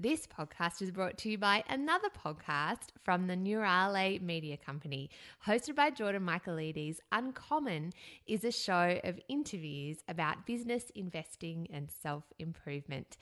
This podcast is brought to you by another podcast from the Neurale Media Company. Hosted by Jordan Michaelides, Uncommon is a show of interviews about business, investing, and self improvement.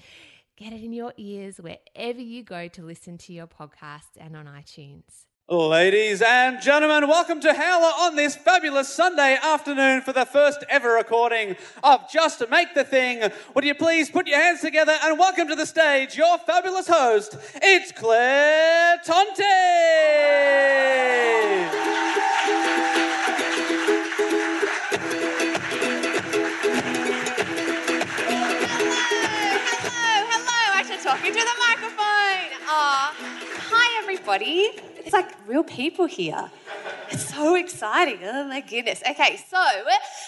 Get it in your ears wherever you go to listen to your podcasts and on iTunes. Ladies and gentlemen, welcome to Howler on this fabulous Sunday afternoon for the first ever recording of Just Make the Thing. Would you please put your hands together and welcome to the stage your fabulous host, it's Claire Tonti! Hello, hello. Actually, talking to the microphone. Aw, everybody. It's like real people here. It's so exciting. Oh my goodness. Okay, so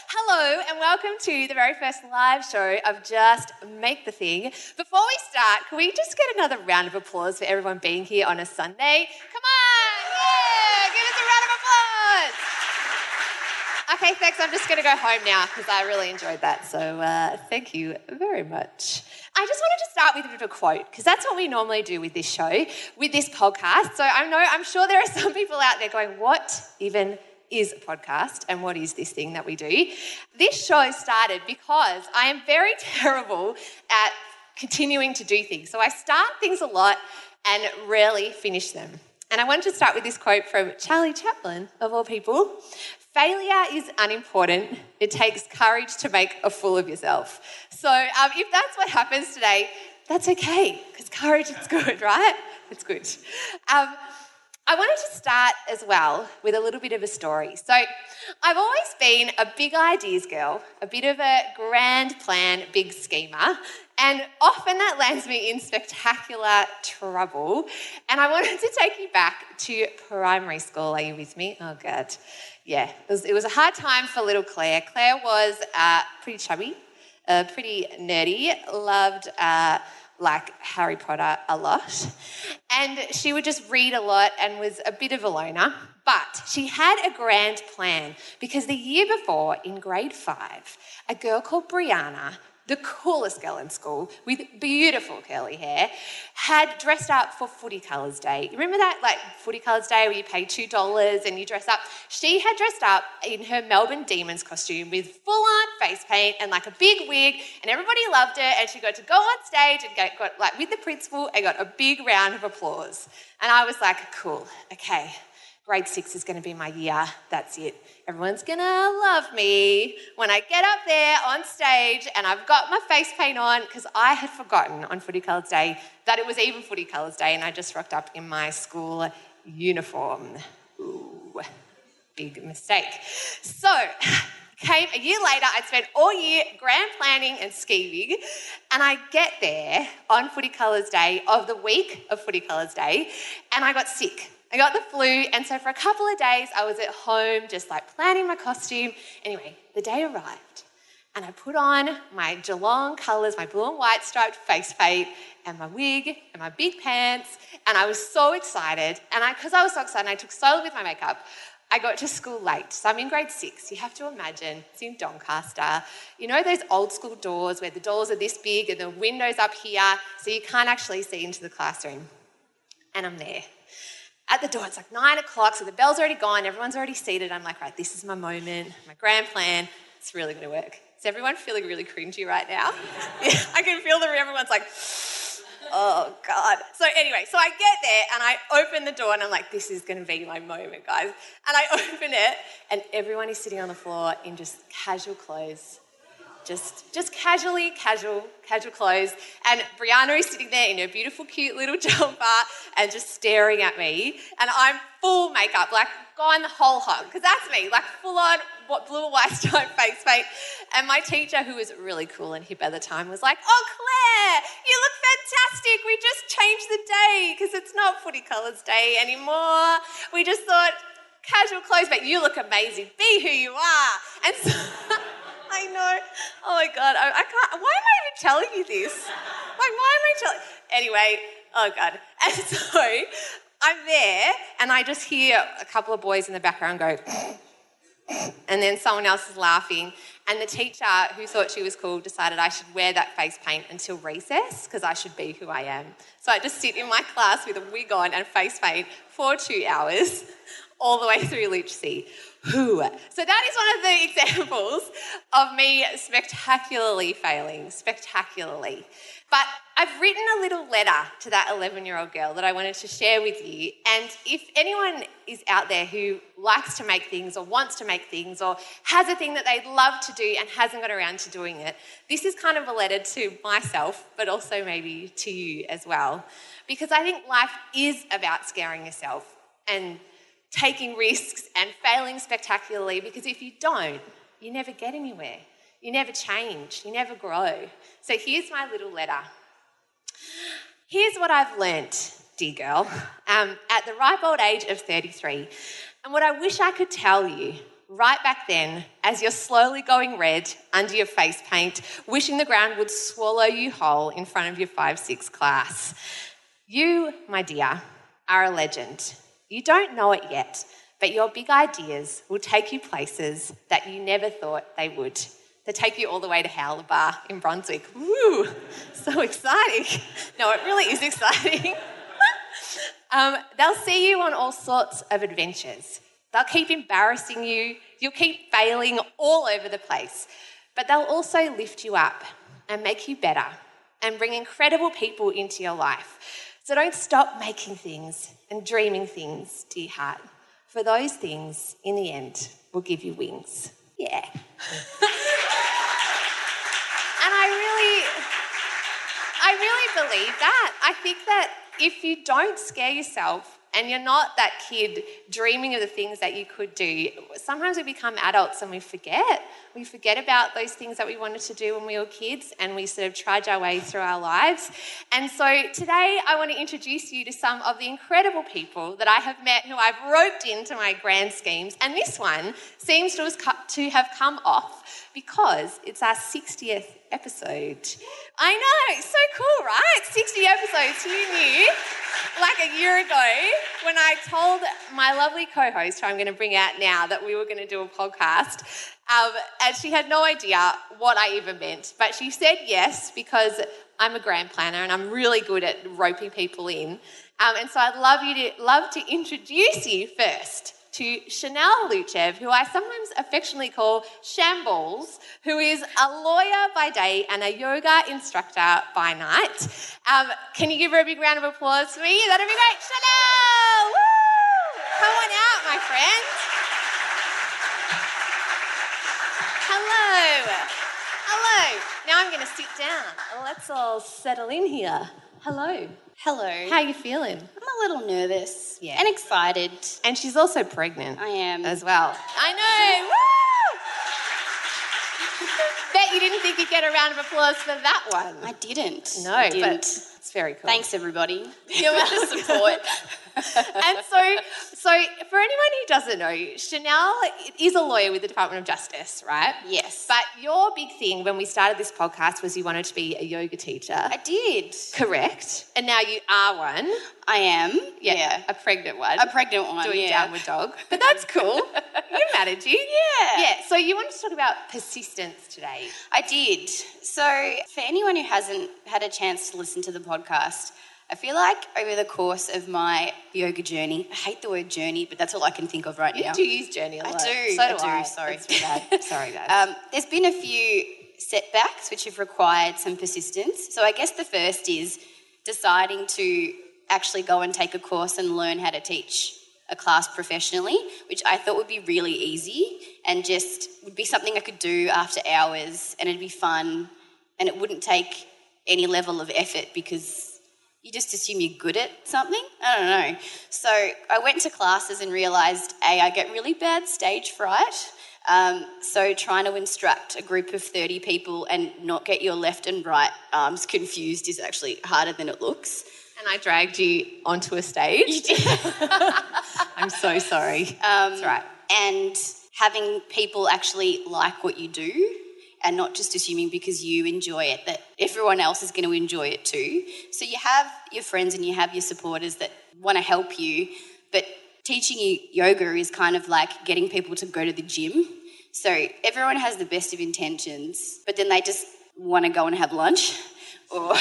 hello and welcome to the very first live show of Just Make the Thing. Before we start, can we just get another round of applause for everyone being here on a Sunday? Come on, yeah, give us a round of applause. Okay, thanks. I'm just going to go home now because I really enjoyed that. So uh, thank you very much. I just wanted to start with a bit of a quote because that's what we normally do with this show, with this podcast. So I know I'm sure there are some people out there going, "What even is a podcast and what is this thing that we do?" This show started because I am very terrible at continuing to do things. So I start things a lot and rarely finish them. And I wanted to start with this quote from Charlie Chaplin, of all people. Failure is unimportant. It takes courage to make a fool of yourself. So um, if that's what happens today, that's okay, because courage is good, right? It's good. Um, I wanted to start as well with a little bit of a story. So, I've always been a big ideas girl, a bit of a grand plan, big schemer, and often that lands me in spectacular trouble. And I wanted to take you back to primary school. Are you with me? Oh, God. Yeah, it was, it was a hard time for little Claire. Claire was uh, pretty chubby, uh, pretty nerdy, loved. Uh, like Harry Potter a lot. And she would just read a lot and was a bit of a loner. But she had a grand plan because the year before, in grade five, a girl called Brianna, the coolest girl in school with beautiful curly hair, had dressed up for Footy Colours Day. You remember that, like Footy Colours Day, where you pay $2 and you dress up? She had dressed up in her Melbourne Demons costume with full on face paint and like a big wig, and everybody loved her. And she got to go on stage and got like with the principal and got a big round of applause. And I was like, cool, okay, grade six is going to be my year. That's it. Everyone's to love me when I get up there on stage and I've got my face paint on because I had forgotten on Footy Colours Day that it was even Footy Colours Day and I just rocked up in my school uniform. Ooh, big mistake. So, came a year later, I'd spent all year grand planning and scheming, and I get there on Footy Colours Day of the week of Footy Colours Day, and I got sick. I got the flu, and so for a couple of days, I was at home just like planning my costume. Anyway, the day arrived, and I put on my Geelong colours, my blue and white striped face paint, and my wig, and my big pants, and I was so excited. And because I, I was so excited, I took so long with my makeup. I got to school late, so I'm in grade six. You have to imagine it's in Doncaster. You know those old school doors where the doors are this big and the windows up here, so you can't actually see into the classroom. And I'm there at the door. It's like nine o'clock, so the bell's already gone, everyone's already seated. I'm like, right, this is my moment, my grand plan. It's really going to work. Is everyone feeling really cringy right now? I can feel that everyone's like, oh God. So anyway, so I get there and I open the door and I'm like, this is going to be my moment, guys. And I open it and everyone is sitting on the floor in just casual clothes, just just casually, casual, casual clothes. And Brianna is sitting there in her beautiful, cute little jumper and just staring at me. And I'm full makeup, like gone the whole hog, because that's me, like full on what blue and white striped face paint. And my teacher, who was really cool and hip at the time, was like, "Oh, Claire, you look fantastic. We just changed the day because it's not Footy Colours Day anymore. We just thought." Casual clothes, but you look amazing. Be who you are. And so I know. Oh my god, I, I can't. Why am I even telling you this? Like, why am I telling? Anyway, oh god. And so I'm there, and I just hear a couple of boys in the background go, and then someone else is laughing. And the teacher, who thought she was cool, decided I should wear that face paint until recess because I should be who I am. So I just sit in my class with a wig on and face paint for two hours, all the way through C. Who? So that is one of the examples of me spectacularly failing, spectacularly. But I've written a little letter to that 11 year old girl that I wanted to share with you. And if anyone is out there who likes to make things or wants to make things or has a thing that they'd love to do and hasn't got around to doing it, this is kind of a letter to myself, but also maybe to you as well. Because I think life is about scaring yourself and taking risks and failing spectacularly because if you don't, you never get anywhere. You never change. You never grow. So here's my little letter. Here's what I've learnt, dear girl, um, at the ripe old age of 33. And what I wish I could tell you right back then, as you're slowly going red under your face paint, wishing the ground would swallow you whole in front of your 5 6 class. You, my dear, are a legend. You don't know it yet, but your big ideas will take you places that you never thought they would. They take you all the way to Howler in Brunswick. Woo! So exciting. No, it really is exciting. um, they'll see you on all sorts of adventures. They'll keep embarrassing you. You'll keep failing all over the place. But they'll also lift you up and make you better and bring incredible people into your life. So don't stop making things and dreaming things, dear heart, for those things, in the end, will give you wings. Yeah. and I really, I really believe that. I think that if you don't scare yourself and you're not that kid dreaming of the things that you could do, sometimes we become adults and we forget. We forget about those things that we wanted to do when we were kids and we sort of trudge our way through our lives. And so today I want to introduce you to some of the incredible people that I have met who I've roped into my grand schemes. And this one seems to have come off because it's our 60th episode. I know, so cool, right? 60 episodes, who knew? Like a year ago, when I told my lovely co host, who I'm going to bring out now, that we were going to do a podcast, um, and she had no idea what I even meant. But she said yes because I'm a grand planner and I'm really good at roping people in. Um, and so I'd love you to love to introduce you first to Chanel Luchev, who I sometimes affectionately call Shambles, who is a lawyer by day and a yoga instructor by night. Um, can you give her a big round of applause for me? That'd be great. Chanel! Woo! Come on out, my friend. Hello. Hello. Now I'm going to sit down. Let's all settle in here. Hello. Hello. How are you feeling? A little nervous. Yeah. And excited. And she's also pregnant. I am. As well. I know. Woo! Bet you didn't think you'd get a round of applause for that one. I didn't. No, I didn't. but it's very cool. Thanks, everybody. You're the support. and so, so for anyone who doesn't know, Chanel is a lawyer with the Department of Justice, right? Yes. But your big thing when we started this podcast was you wanted to be a yoga teacher. I did. Correct. And now you are one. I am. Yeah, Yeah. a pregnant one. A pregnant one. doing yeah. downward dog. But that's cool. you managing. Yeah. Yeah. So you wanted to talk about persistence today. I did. So, for anyone who hasn't had a chance to listen to the podcast, I feel like over the course of my yoga journey, I hate the word journey, but that's all I can think of right You now. do use journey a I lot. do, So I do I. sorry. Sorry, guys. Um, there's been a few setbacks which have required some persistence. So I guess the first is deciding to actually go and take a course and learn how to teach a class professionally, which I thought would be really easy and just would be something I could do after hours and it'd be fun and it wouldn't take any level of effort because you just assume you're good at something. I don't know. So I went to classes and realized A, I get really bad stage fright. Um, so trying to instruct a group of 30 people and not get your left and right arms confused is actually harder than it looks. And I dragged you onto a stage. I'm so sorry. Um, That's right. And having people actually like what you do and not just assuming because you enjoy it that everyone else is going to enjoy it too. So you have your friends and you have your supporters that want to help you, but teaching yoga is kind of like getting people to go to the gym. So everyone has the best of intentions, but then they just want to go and have lunch or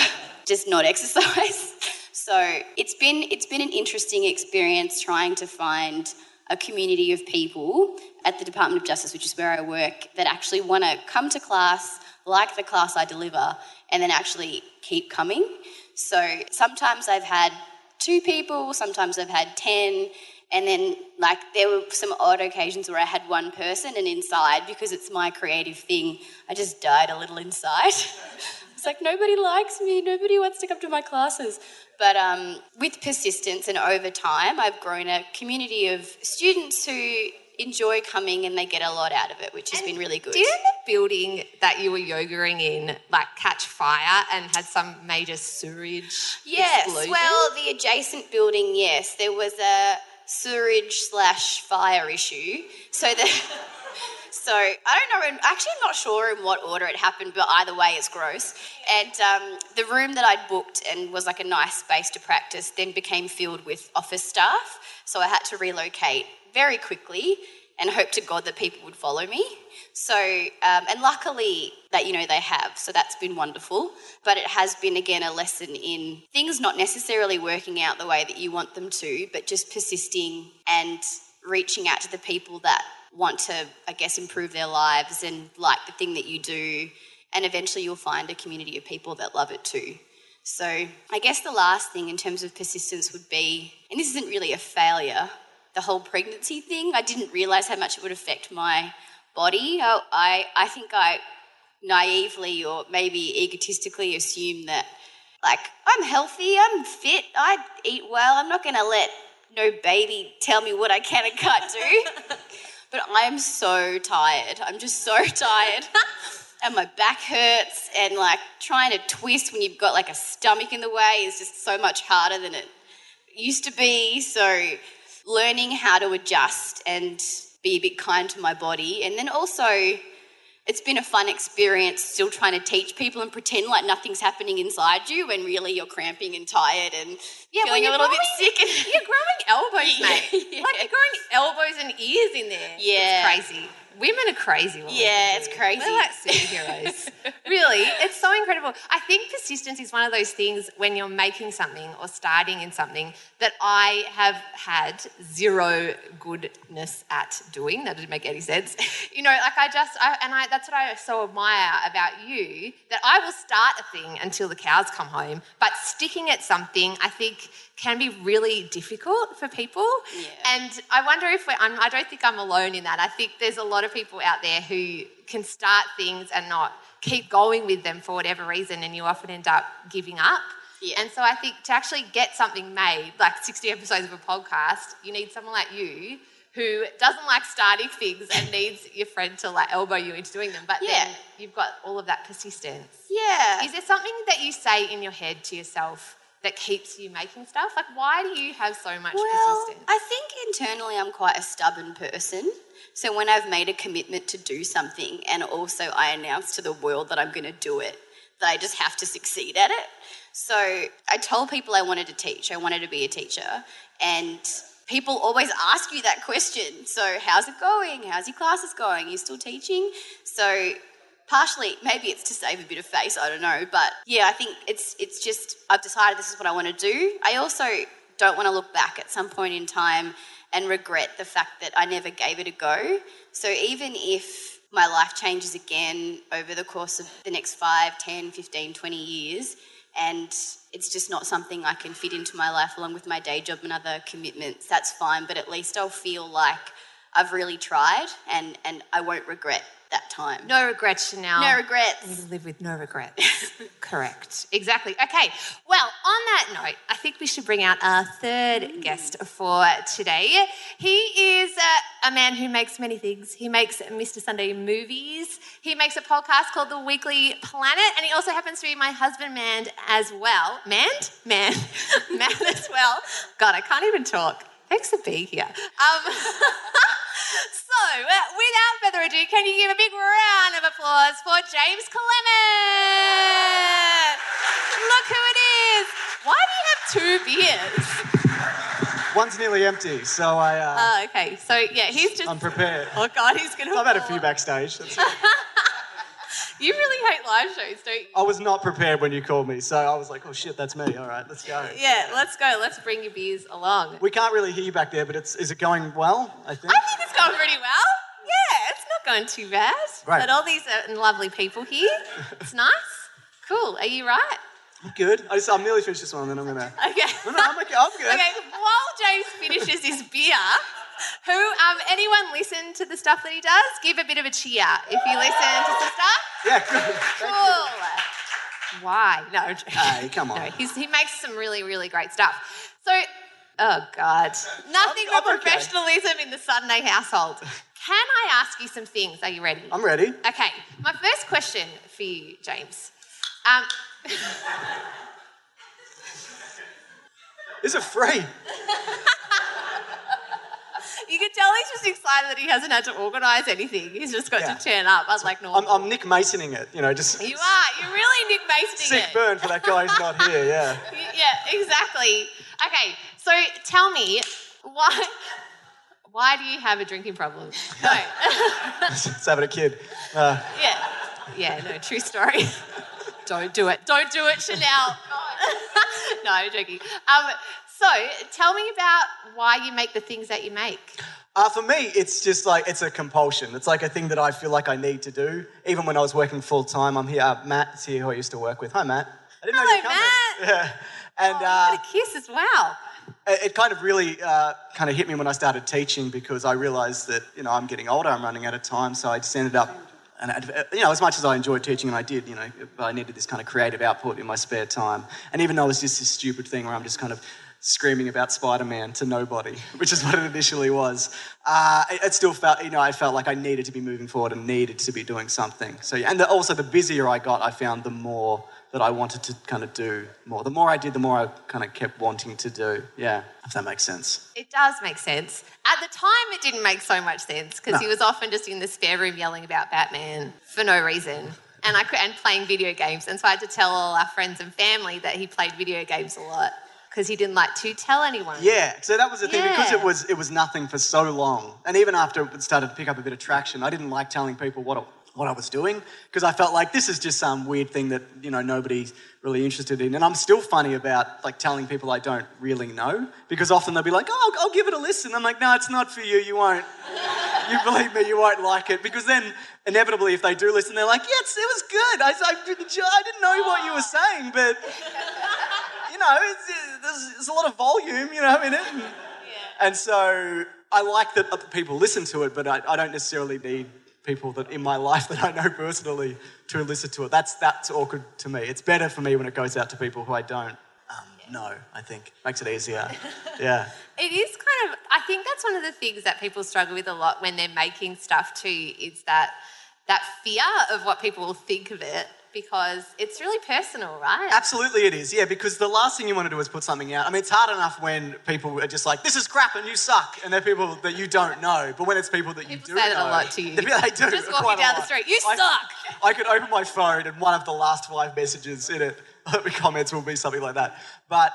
just not exercise. So it's been it's been an interesting experience trying to find a community of people at the Department of Justice, which is where I work, that actually want to come to class, like the class I deliver, and then actually keep coming. So sometimes I've had two people, sometimes I've had 10, and then like there were some odd occasions where I had one person, and inside, because it's my creative thing, I just died a little inside. it's like nobody likes me, nobody wants to come to my classes. But um, with persistence and over time, I've grown a community of students who enjoy coming and they get a lot out of it, which has been really good. Didn't the building that you were yogaing in like catch fire and had some major sewage Yes, explosion? well, the adjacent building, yes, there was a sewage slash fire issue. So the. So I don't know. Actually, I'm not sure in what order it happened, but either way, it's gross. And um, the room that I'd booked and was like a nice space to practice then became filled with office staff. So I had to relocate very quickly and hope to God that people would follow me. So, um, and luckily that, you know, they have. So that's been wonderful. But it has been, again, a lesson in things not necessarily working out the way that you want them to, but just persisting and reaching out to the people that want to, I guess, improve their lives and like the thing that you do. And eventually you'll find a community of people that love it too. So I guess the last thing in terms of persistence would be, and this isn't really a failure, the whole pregnancy thing. I didn't realize how much it would affect my body. I, I, think I naively or maybe egotistically assumed that, like, I'm healthy, I'm fit, I eat well, I'm not going to let no baby tell me what I can and can't do. but I am so tired. I'm just so tired. and my back hurts, and like trying to twist when you've got like a stomach in the way is just so much harder than it used to be. So, learning how to adjust and be a bit kind to my body, and then also it's been a fun experience still trying to teach people and pretend like nothing's happening inside you when really you're cramping and tired and Yeah, feeling well, a little you're bit sick. And You're growing elbows, mate. yeah. Like you're growing elbows and ears in there. Yeah. It's crazy. Women are crazy. Yeah, it's crazy. We're like superheroes. really, it's so incredible. I think persistence is one of those things when you're making something or starting in something that I have had zero goodness at doing. That didn't make any sense. You know, like I just, I, and I, that's what I so admire about you that I will start a thing until the cows come home, but sticking at something, I think, can be really difficult for people. And I wonder if we're, I'm, I don't think I'm alone in that. I think there's a lot of people out there who can start things and not keep going with them for whatever reason, and you often end up giving up. Yeah. And so I think to actually get something made, like 60 episodes of a podcast, you need someone like you who doesn't like starting things and needs your friend to like elbow you into doing them. But Yeah. then you've got all of that persistence. yeah. Is there something that you say in your head to yourself that keeps you making stuff? Like, why do you have so much Well, persistence? I think internally I'm quite a stubborn person. So when I've made a commitment to do something and also I announce to the world that I'm going to do it, that I just have to succeed at it. So I told people I wanted to teach, I wanted to be a teacher, and people always ask you that question. So how's it going? How's your classes going? Are you still teaching? So partially maybe it's to save a bit of face i don't know but yeah i think it's it's just i've decided this is what i want to do i also don't want to look back at some point in time and regret the fact that i never gave it a go so even if my life changes again over the course of the next 5 10 15 20 years and it's just not something I can fit into my life along with my day job and other commitments, that's fine. But at least I'll feel like I've really tried and, and I won't regret that time. No regrets, Chanel. No You regrets. live with no regrets. Correct. Exactly. Okay. Well, on that note, I think we should bring out our third guest for today. He is a, a man who makes many things. He makes Mr. Sunday movies. He makes a podcast called The Weekly Planet, and he also happens to be my husband, man, as well. Mand? Man. man as well. God, I can't even talk. Thanks for being here. Um, so, uh, without further ado, can you give a big round of applause for James Clement? Look who it is. Why do you have two beers? One's nearly empty, so I, uh, Oh, okay. So, yeah, he's just. I'm prepared. Oh, God, he's going to. I've had a few backstage. You really hate live shows, don't you? I was not prepared when you called me, so I was like, oh shit, that's me. All right, let's go. Yeah, let's go. Let's bring your beers along. We can't really hear you back there, but it's is it going well? I think. I think it's going pretty well. Yeah, it's not going too bad. Right. But all these lovely people here. It's nice. Cool. Are you right? I'm good. I just, I'm nearly finished this one, and then I'm gonna. Okay. No, no, I'm okay. I'm good. Okay, while James finishes his beer, who um anyone listen to the stuff that he does? Give a bit of a cheer if you listen to some stuff. Yeah, good. Thank you. Cool. Why? No. Hey, come on. No, he's, he makes some really, really great stuff. So, oh God, nothing I'm but okay. professionalism in the Sunday household. Can I ask you some things? Are you ready? I'm ready. Okay, my first question for you, James. Um, Is it free? you can tell he's just excited that he hasn't had to organise anything. He's just got Yeah. to turn up, unlike normal. I'm, I'm Nick Masoning it. You know, just You are. You're really Nick Masoning sick it. burn for that guy who's not here. Yeah. Yeah, exactly. Okay, so tell me why. Why do you have a drinking problem? No. Just having a kid. Uh, yeah. Yeah. No. True story. Don't do it. Don't do it, Chanel. no, I'm joking. Um, so tell me about why you make the things that you make. Uh, for me, it's just like it's a compulsion. It's like a thing that I feel like I need to do. Even when I was working full time, I'm here. Uh, Matt's here, who I used to work with. Hi, Matt. I didn't know you were Hello, coming. Yeah. And Oh, uh, got a kiss as well. it, it kind of really uh, kind of hit me when I started teaching because I realised that you know I'm getting older, I'm running out of time, so I just ended up. And you know, as much as I enjoyed teaching, and I did, you know, I needed this kind of creative output in my spare time. And even though it was just this stupid thing where I'm just kind of screaming about Spider-Man to nobody, which is what it initially was, uh, it, it still felt, you know, I felt like I needed to be moving forward and needed to be doing something. So, yeah, and the, also the busier I got, I found the more that I wanted to kind of do more. The more I did, the more I kind of kept wanting to do. Yeah, if that makes sense. It does make sense. At the time, it didn't make so much sense because No. he was often just in the spare room yelling about Batman for no reason. And I and playing video games. And so I had to tell all our friends and family that he played video games a lot because he didn't like to tell anyone. Yeah, so that was the thing because it was it was nothing for so long, and even after it started to pick up a bit of traction, I didn't like telling people what what I was doing because I felt like this is just some weird thing that you know nobody's really interested in, and I'm still funny about like telling people I don't really know because often they'll be like, "Oh, I'll, I'll give it a listen." I'm like, "No, it's not for you. You won't. you believe me, you won't like it." Because then inevitably, if they do listen, they're like, "Yes, it was good. I, I, I didn't know what you were saying, but." You know, it's, there's, there's a lot of volume, you know, in it. And, and so I like that other people listen to it, but I, I don't necessarily need people that in my life that I know personally to listen to it. That's, that's awkward to me. It's better for me when it goes out to people who I don't um, know, I think. Makes it easier. Yeah. It is kind of, I think that's one of the things that people struggle with a lot when they're making stuff too, is that, that fear of what people will think of it because it's really personal, right? Absolutely, it is. Yeah, because the last thing you want to do is put something out. I mean, it's hard enough when people are just like, "This is crap," and you suck, and they're people that you don't know. But when it's people that you do say that a know, lot to you. They, they do. Just walking down the street, "You I- suck." I could open my phone, and one of the last five messages in it, the comments will be something like that. But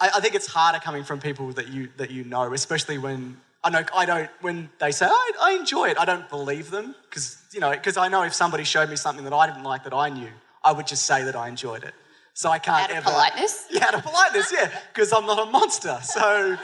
I, I think it's harder coming from people that you that you know, especially when. I know I don't. When they say I, I enjoy it, I don't believe them because you know because I know if somebody showed me something that I didn't like that I knew, I would just say that I enjoyed it. So I can't ever. Out of ever politeness? Yeah, out of politeness, yeah, because I'm not a monster. So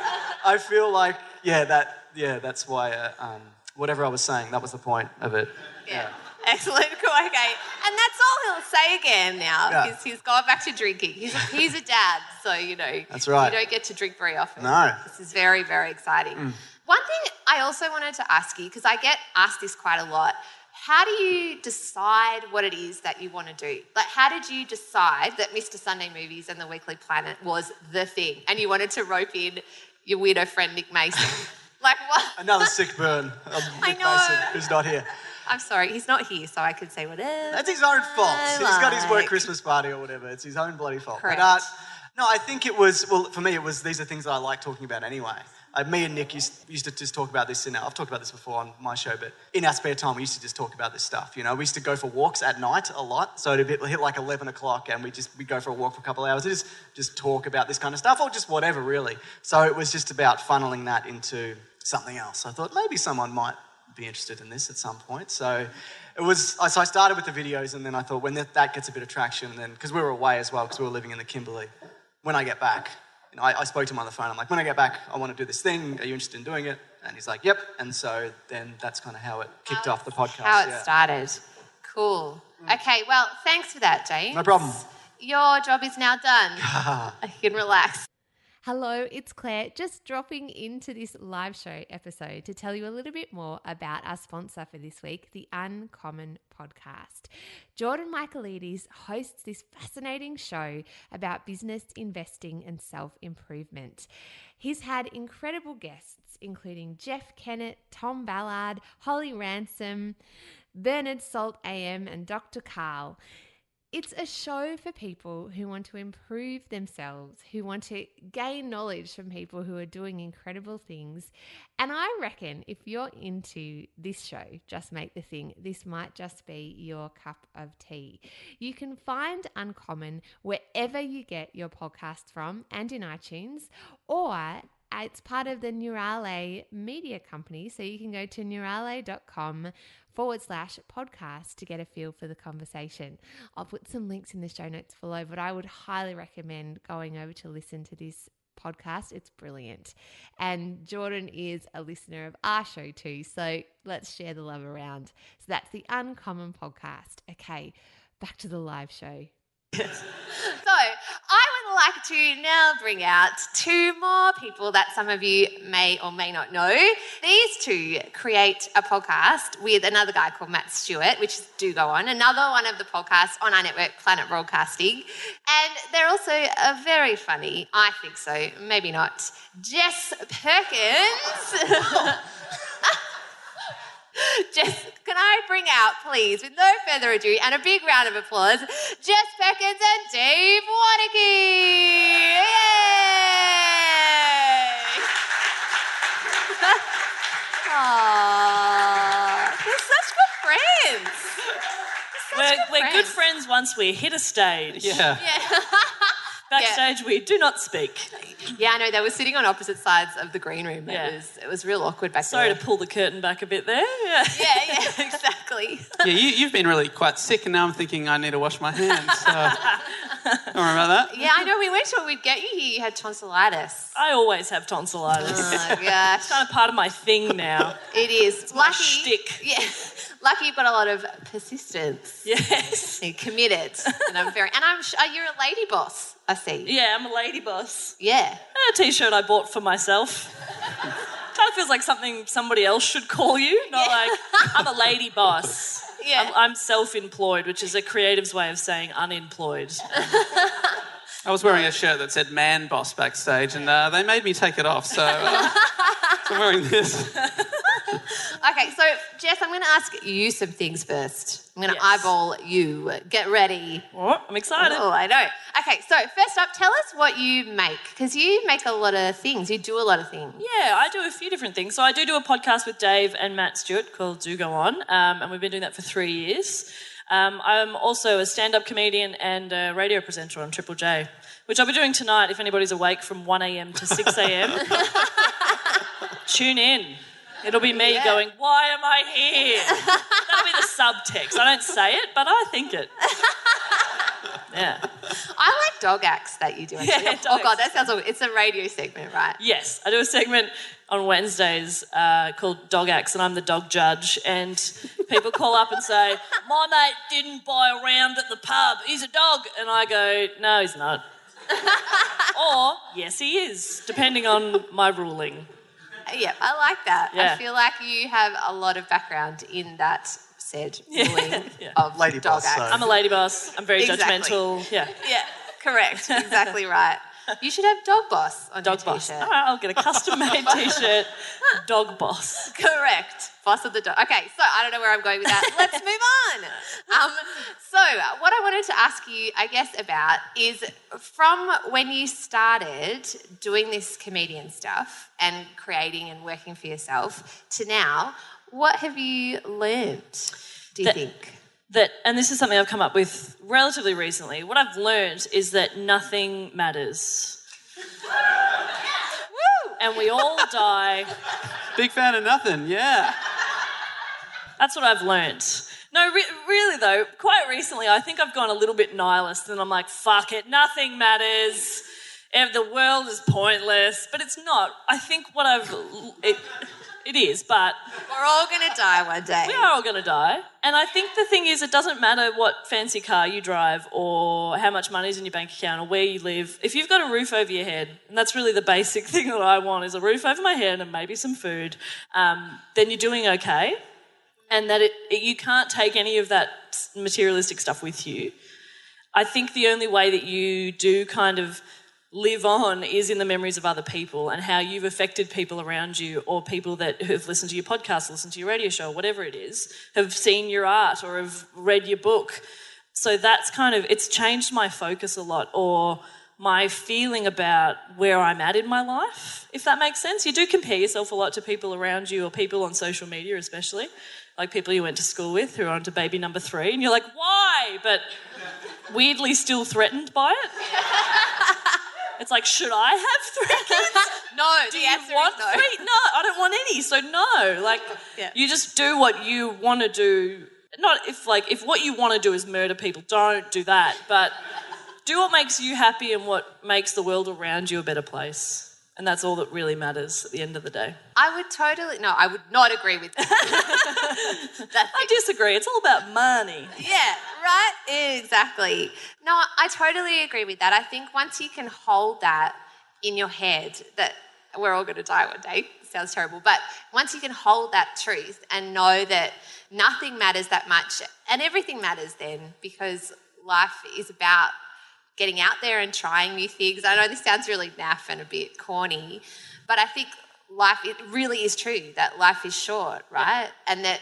I feel like yeah, that yeah, that's why uh, um, whatever I was saying, that was the point of it. Yeah. Excellent. Cool. Okay. And that's all he'll say again now Yeah. is he's gone back to drinking. He's a, he's a dad, so you know. That's right. You don't get to drink very often. No. Mm. This is very, very exciting. One thing I also wanted to ask you, because I get asked this quite a lot. How do you decide what it is that you want to do? Like, how did you decide that Mr. Sunday Movies and the Weekly Planet was the thing and you wanted to rope in your weirdo friend Nick Mason? like, what? Another sick burn of I Nick know. Mason, who's not here. I'm sorry, he's not here, so I can say whatever. That's his own fault. I He's got his work. Christmas party or whatever. It's his own bloody fault. Correct. But uh, no, I think it was, well, for me, it was these are things that I like talking about anyway. Uh, me and Nick used, used to just talk about this in our, I've talked about this before on my show, but in our spare time, we used to just talk about this stuff. You know, we used to go for walks at night a lot. So it'd hit like 11 o'clock and we just, we go for a walk for a couple of hours and just, just talk about this kind of stuff or just whatever, really. So it was just about funneling that into something else. I thought maybe someone might be interested in this at some point. So it was, I- so I started with the videos and then I thought when that, that gets a bit of traction, then, because we were away as well, because we were living in the Kimberley, when I get back, you know, I, I spoke to him on the phone. I'm like, when I get back, I want to do this thing. Are you interested in doing it? And he's like, yep. And so then that's kind of how it kicked off the podcast. How it yeah. started. Cool. Mm. Okay, well, thanks for that, James. No problem. Your job is now done. you can relax. Hello, it's Claire, just dropping into this live show episode to tell you a little bit more about our sponsor for this week, the Uncommon Podcast. Jordan Michaelides hosts this fascinating show about business, investing, and self improvement. He's had incredible guests, including Jeff Kennett, Tom Ballard, Holly Ransom, Bernard Salt AM, and Dr. Karl. It's a show for people who want to improve themselves, who want to gain knowledge from people who are doing incredible things. And I reckon if you're into this show, Just Make the Thing, this might just be your cup of tea. You can find Uncommon wherever you get your podcasts from and in iTunes, or it's part of the Neurale Media Company. So you can go to neurale.com forward slash podcast to get a feel for the conversation. I'll put some links in the show notes below, but I would highly recommend going over to listen to this podcast. It's brilliant. And Jordan is a listener of our show too. So let's share the love around. So that's the Uncommon Podcast. Okay, back to the live show. So, like to now bring out two more people that some of you may or may not know. These two create a podcast with another guy called Matt Stewart, which is Do Go On, another one of the podcasts on our network, Planet Broadcasting. And they're also a very funny, I think so, maybe not, Jess Perkins. Jess, can I bring out, please, with no further ado, and a big round of applause, Jess Perkins and Dave Warneke! Yay! Aww, they're such good friends. We're, good we're good friends. friends once we hit a stage. Yeah. Backstage, we do not speak. Yeah, I know they were sitting on opposite sides of the green room. Yeah. It was it was real awkward back Sorry there. to pull the curtain back a bit there. Yeah. yeah, yeah, exactly. Yeah, you, you've been really quite sick, and now I'm thinking I need to wash my hands. So, don't worry about that. Yeah, I know. We weren't sure we'd get you here. You had tonsillitis. I always have tonsillitis. Oh gosh. It's kind of part of my thing now. It is. my lucky, shtick. Yeah. Lucky you've got a lot of persistence. Yes. You're committed. And I'm very and I'm sh- oh, you're a lady boss, I see. Yeah, I'm a lady boss. Yeah. A t-shirt I bought for myself. kind of feels like something somebody else should call you, not like I'm a lady boss. Yeah. I'm, I'm self-employed, which is a creative's way of saying unemployed. I was wearing a shirt that said "Man Boss" backstage, and uh, they made me take it off. So, uh, so I'm wearing this. Okay, so Jess, I'm gonna ask you some things first. I'm gonna Yes. eyeball you. Get ready. Oh, I'm excited. Oh, I know. Okay, so first up, tell us what you make. Because you make a lot of things. You do a lot of things. Yeah, I do a few different things. So I do do a podcast with Dave and Matt Stewart called Do Go On, um, and we've been doing that for three years. Um, I'm also a stand-up comedian and a radio presenter on Triple J, which I'll be doing tonight if anybody's awake from 1 a.m. to 6 a.m. Tune in. It'll be me Yeah. going, Why am I here? That'll be the subtext. I don't say it, but I think it. Yeah. I like dog acts that you do. Actually. Yeah, oh god, that sounds. Awful. It's a radio segment, right? Yes, I do a segment on Wednesdays uh, called Dog Acts, and I'm the dog judge. And people call up and say, "My mate didn't buy a round at the pub. He's a dog," and I go, "No, he's not." or yes, he is, depending on my ruling. Yeah, I like that. Yeah. I feel like you have a lot of background in that said ruling Yeah. of Lady dog boss, acts. so- I'm a lady boss. I'm very Exactly. judgmental. Yeah, Yeah, correct. Exactly right. You should have dog boss on dog your boss. t-shirt. All right, I'll get a custom-made T-shirt. Dog boss. Correct. Boss of the dog. Okay, so I don't know where I'm going with that. Let's move on. Um, so, what I wanted to ask you, I guess, about is from when you started doing this comedian stuff and creating and working for yourself to now, what have you learned, do you That- think? that and this is something I've come up with relatively recently. What I've learned is that nothing matters. and we all die. Big fan of nothing, yeah. That's what I've learned. No, re- really though, quite recently I think I've gone a little bit nihilist and I'm like, fuck it, nothing matters. If the world is pointless, but it's not. I think what I've it, it is, but We're all going to die one day. we are all going to die. And I think the thing is, it doesn't matter what fancy car you drive or how much money's in your bank account or where you live. If you've got a roof over your head, and that's really the basic thing that I want is a roof over my head and maybe some food, um, then you're doing okay. And that it, it, you can't take any of that materialistic stuff with you. I think the only way that you do kind of live on is in the memories of other people and how you've affected people around you or people that have listened to your podcast, listened to your radio show, whatever it is, have seen your art or have read your book. So that's kind of, it's changed my focus a lot or my feeling about where I'm at in my life, if that makes sense. You do compare yourself a lot to people around you or people on social media, especially, like people you went to school with who are on to baby number three, and you're like, why? But weirdly still threatened by it. It's like, should I have three kids? no, Do the you answer want no. three? No, I don't want any. So no. Like, Yeah. you just do what you want to do. Not if like if what you want to do is murder people, don't do that. But do what makes you happy and what makes the world around you a better place. And that's all that really matters at the end of the day. I would totally, no, I would not agree with that. I disagree. It's all about money. Yeah, right? Exactly. No, I totally agree with that. I think once you can hold that in your head that we're all going to die one day, sounds terrible, but once you can hold that truth and know that nothing matters that much and everything matters then because life is about getting out there and trying new things. I know this sounds really naff and a bit corny, but I think life, it really is true that life is short, right? And that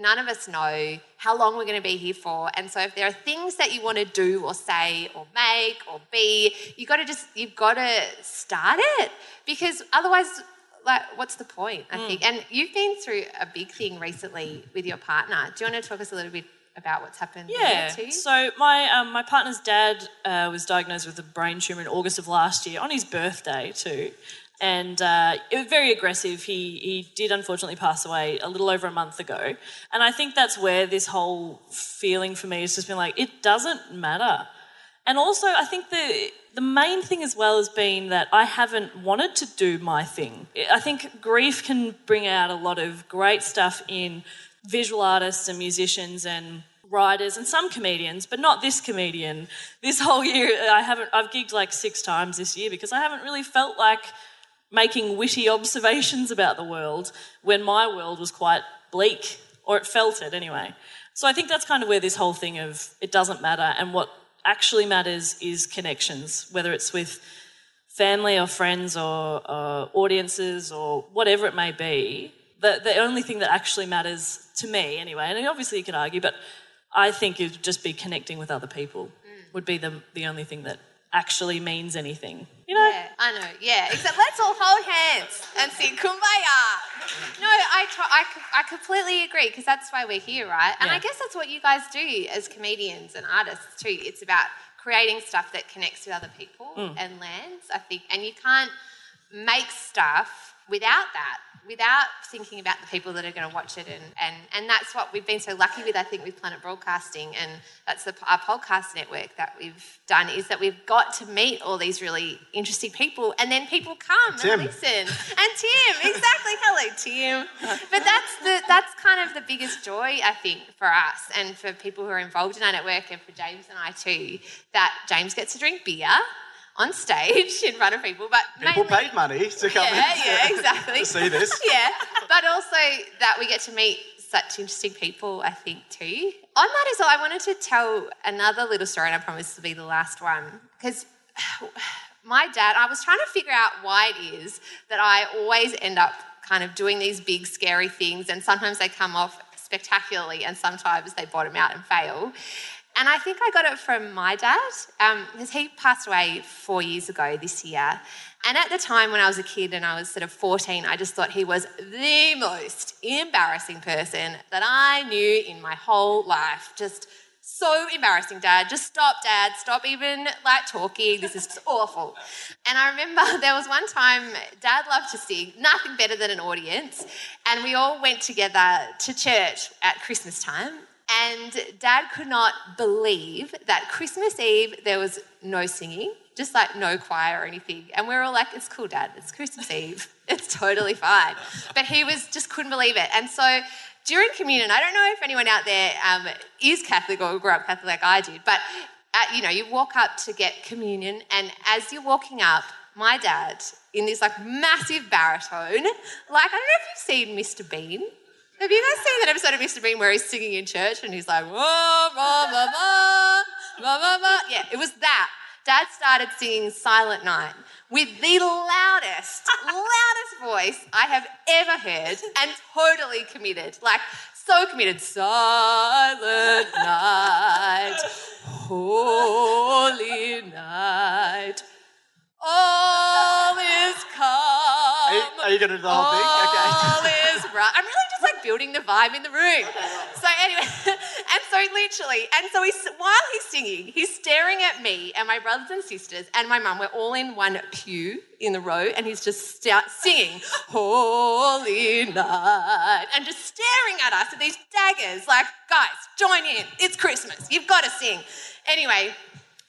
none of us know how long we're going to be here for. And so if there are things that you want to do or say or make or be, you got to just, you've got to start it because otherwise, like, what's the point? I mm. think. And you've been through a big thing recently with your partner. Do you want to talk us a little bit about what's happened Yeah. So my um, my partner's dad uh, was diagnosed with a brain tumor in August of last year on his birthday too, and uh, it was very aggressive. He he did unfortunately pass away a little over a month ago, and I think that's where this whole feeling for me has just been like it doesn't matter. And also, I think the the main thing as well has been that I haven't wanted to do my thing. I think grief can bring out a lot of great stuff in visual artists and musicians and writers and some comedians, but not this comedian. This whole year, I haven't. I've gigged like six times this year because I haven't really felt like making witty observations about the world when my world was quite bleak, or it felt it anyway. So I think that's kind of where this whole thing of it doesn't matter and what actually matters is connections, whether it's with family or friends or, audiences or whatever it may be. The, the only thing that actually matters to me, anyway, and obviously you could argue, but I think it'd just be connecting with other people would be the, the only thing that actually means anything. You know? Yeah, I know. Yeah, except let's all hold hands and sing kumbaya. No, I I, I completely agree because that's why we're here, right? And I guess that's what you guys do as comedians and artists too. It's about creating stuff that connects with other people Mm. and lands. I think, and you can't make stuff without that, without thinking about the people that are going to watch it, and, and, and that's what we've been so lucky with, I think, with Planet Broadcasting, and that's the, our podcast network that we've done, is that we've got to meet all these really interesting people, and then people come Tim. and listen. And Tim, exactly. Hello, Tim. But that's the that's kind of the biggest joy, I think, for us and for people who are involved in our network, and for James and I too, that James gets to drink beer on stage in front of people, but People mainly, paid money to come yeah, in yeah, exactly. to see this. yeah, but also that we get to meet such interesting people, I think, too. On that as well, I wanted to tell another little story, and I promise to be the last one. Because my dad, I was trying to figure out why it is that I always end up kind of doing these big, scary things, and sometimes they come off spectacularly, and sometimes they bottom out and fail. And I think I got it from my dad, um, because he passed away four years ago this year. And at the time when I was a kid and I was sort of 14, I just thought he was the most embarrassing person that I knew in my whole life. Just so embarrassing, Dad. Just stop, Dad. Stop even like talking. This is just awful. And I remember there was one time Dad loved to sing, nothing better than an audience. And we all went together to church at Christmas time. And Dad could not believe that Christmas Eve there was no singing, just like no choir or anything. And we were all like, it's cool, Dad, it's Christmas Eve. It's totally fine. But he was just couldn't believe it. And so during communion, I don't know if anyone out there um, is Catholic or grew up Catholic like I did, but uh, you know, you walk up to get communion, and as you're walking up, my dad, in this like massive baritone, like I don't know if you've seen Mr. Bean. Have you guys seen that episode of Mr. Bean where he's singing in church and he's like, wah, wah, wah, wah, wah, wah. yeah, it was that. Dad started singing Silent Night with the loudest, loudest voice I have ever heard and totally committed. Like, so committed. Silent night, holy calm. Are you, are going to do the whole thing? Okay. is right. I'm really just like building the vibe in the room. So anyway, and so literally, and so he's while he's singing, he's staring at me and my brothers and sisters and my mum. We're all in one pew in the row, and he's just start singing "Holy Night" and just staring at us with these daggers. Like, guys, join in. It's Christmas. You've got to sing. Anyway,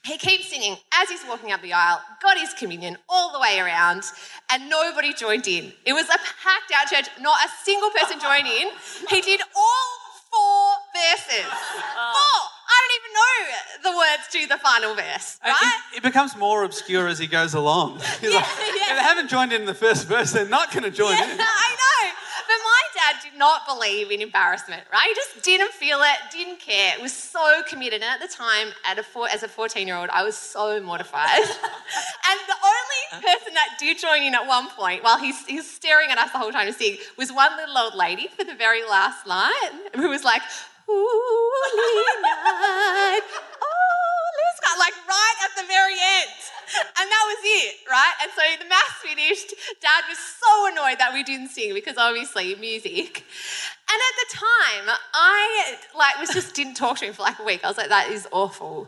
he keeps singing as he's walking up the aisle, got his communion all the way around, and nobody joined in. It was a packed out church, not a single person joined in. He did all four verses. Oh. Four! Don't even know the words to the final verse, Uh, right? It, it becomes more obscure as he goes along. He's like, yeah. If they haven't joined in the first verse, they're not going to join Yeah, in. I know. But my dad did not believe in embarrassment, right? He just didn't feel it, didn't care. It was so committed. And at the time, at a four, as a 14 year old, I was so mortified. and the only person that did join in at one point, while he's, he's staring at us the whole time to sing, was one little old lady for the very last line who was like, Holy night, like right at the very end. And that was it, right? And so the mass finished. Dad was so annoyed that we didn't sing because obviously music. And at the time, I like was just didn't talk to him for like a week. I was like, that is awful.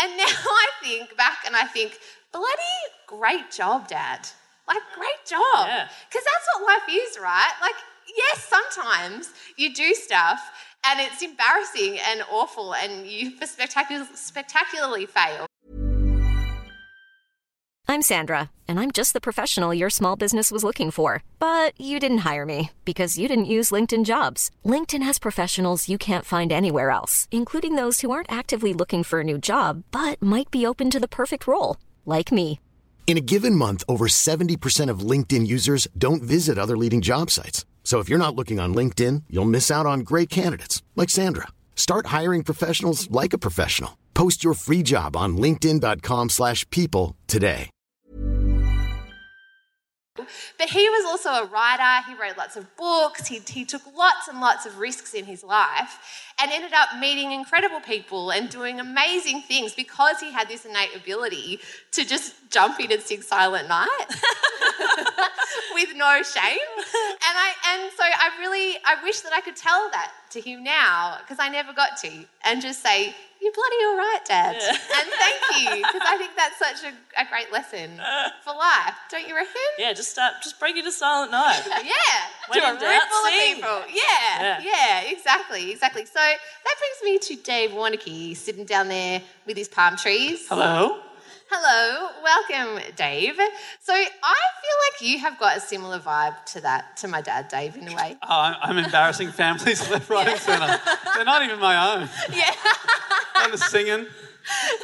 And now I think back and I think, bloody great job, Dad. Like, great job. Yeah. Because that's what life is, right? Like, yes, sometimes you do stuff and it's embarrassing and awful and you spectacular, spectacularly fail. I'm Sandra, and I'm just the professional your small business was looking for. But you didn't hire me because you didn't use LinkedIn jobs. LinkedIn has professionals you can't find anywhere else, including those who aren't actively looking for a new job but might be open to the perfect role, like me. In a given month, over 70% of LinkedIn users don't visit other leading job sites. So if you're not looking on LinkedIn, you'll miss out on great candidates like Sandra. Start hiring professionals like a professional. Post your free job on linkedin.com/people today. But he was also a writer, he wrote lots of books, he, he took lots and lots of risks in his life and ended up meeting incredible people and doing amazing things because he had this innate ability to just jump in and sing Silent Night. with no shame. And I and so I really I wish that I could tell that to him now because I never got to and just say you're bloody all right, Dad. And thank you because I think that's such a, a great lesson for life. Don't you reckon? Yeah, just start, just break into Silent Night. Yeah, When to a room full of people. Yeah, Yeah. yeah, exactly, exactly. So that brings me to Dave Warneke sitting down there with his palm trees. Hello. Hello, welcome, Dave. So I feel like you have got a similar vibe to that, to my dad, Dave, in a way. Oh, I'm, embarrassing families left, right, and centre. They're not even my own. Yeah, I'm just singing.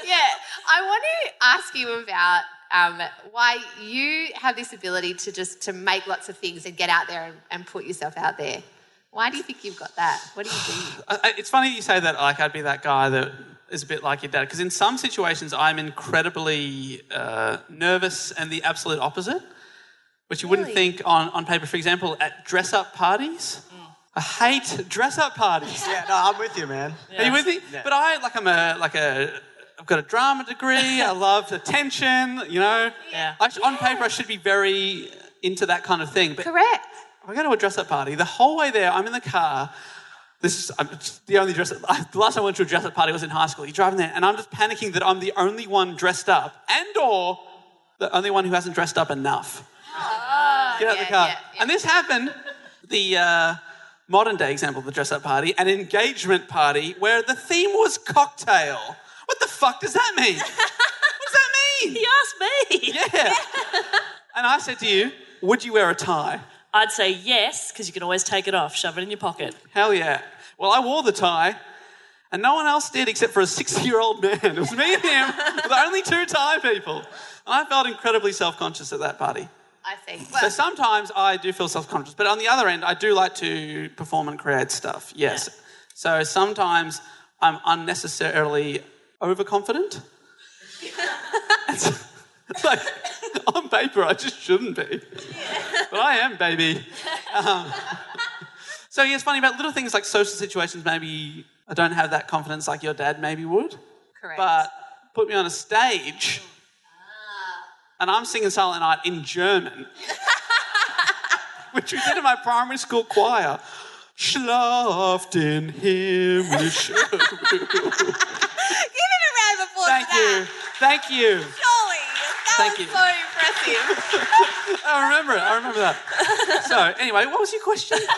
yeah. I want to ask you about um, why you have this ability to just to make lots of things and get out there and, and put yourself out there. Why do you think you've got that? What do you do? I- I- It's funny you say that. Like I'd be that guy that is a bit like your dad, because in some situations I'm incredibly uh, nervous and the absolute opposite, which you wouldn't think on, on paper. For example, at dress-up parties, I hate dress-up parties. Yeah, no, I'm with you, man. Are you with me? Yeah. But I like I'm a like a I've got a drama degree. I love attention. You know. Yeah. I sh- On paper, I should be very into that kind of thing. But Correct. I go to a dress up party. The whole way there, I'm in the car. This is the only dress up. The last time I went to a dress up party was in high school. You're driving there, and I'm just panicking that I'm the only one dressed up, and/or the only one who hasn't dressed up enough. Get out yeah, the car. yeah, yeah. And this happened. The uh, modern day example of the dress up party, an engagement party where the theme was cocktail. What the fuck does that mean? what does that mean? He asked me. Yeah. and I said to you, would you wear a tie? I'd say yes, because you can always take it off, shove it in your pocket. Hell yeah. Well, I wore the tie, and no one else did except for a 60 year old man. It was me and him, the only two tie people. And I felt incredibly self conscious at that party. I see. So sometimes I do feel self conscious, but on the other end, I do like to perform and create stuff, yes. So sometimes I'm unnecessarily overconfident. It's like, on paper, I just shouldn't be. But I am, baby. Um, so yeah, it's funny about little things like social situations, maybe I don't have that confidence like your dad maybe would. correct. But put me on a stage and I'm singing Silent Night in German, which we did in my primary school choir. Schlaft in himmlische Ruhe. Give it a round of applause Thank you. Thank you. Surely. That Thank was you. so impressive. I remember it. I remember that. So, anyway, what was your question?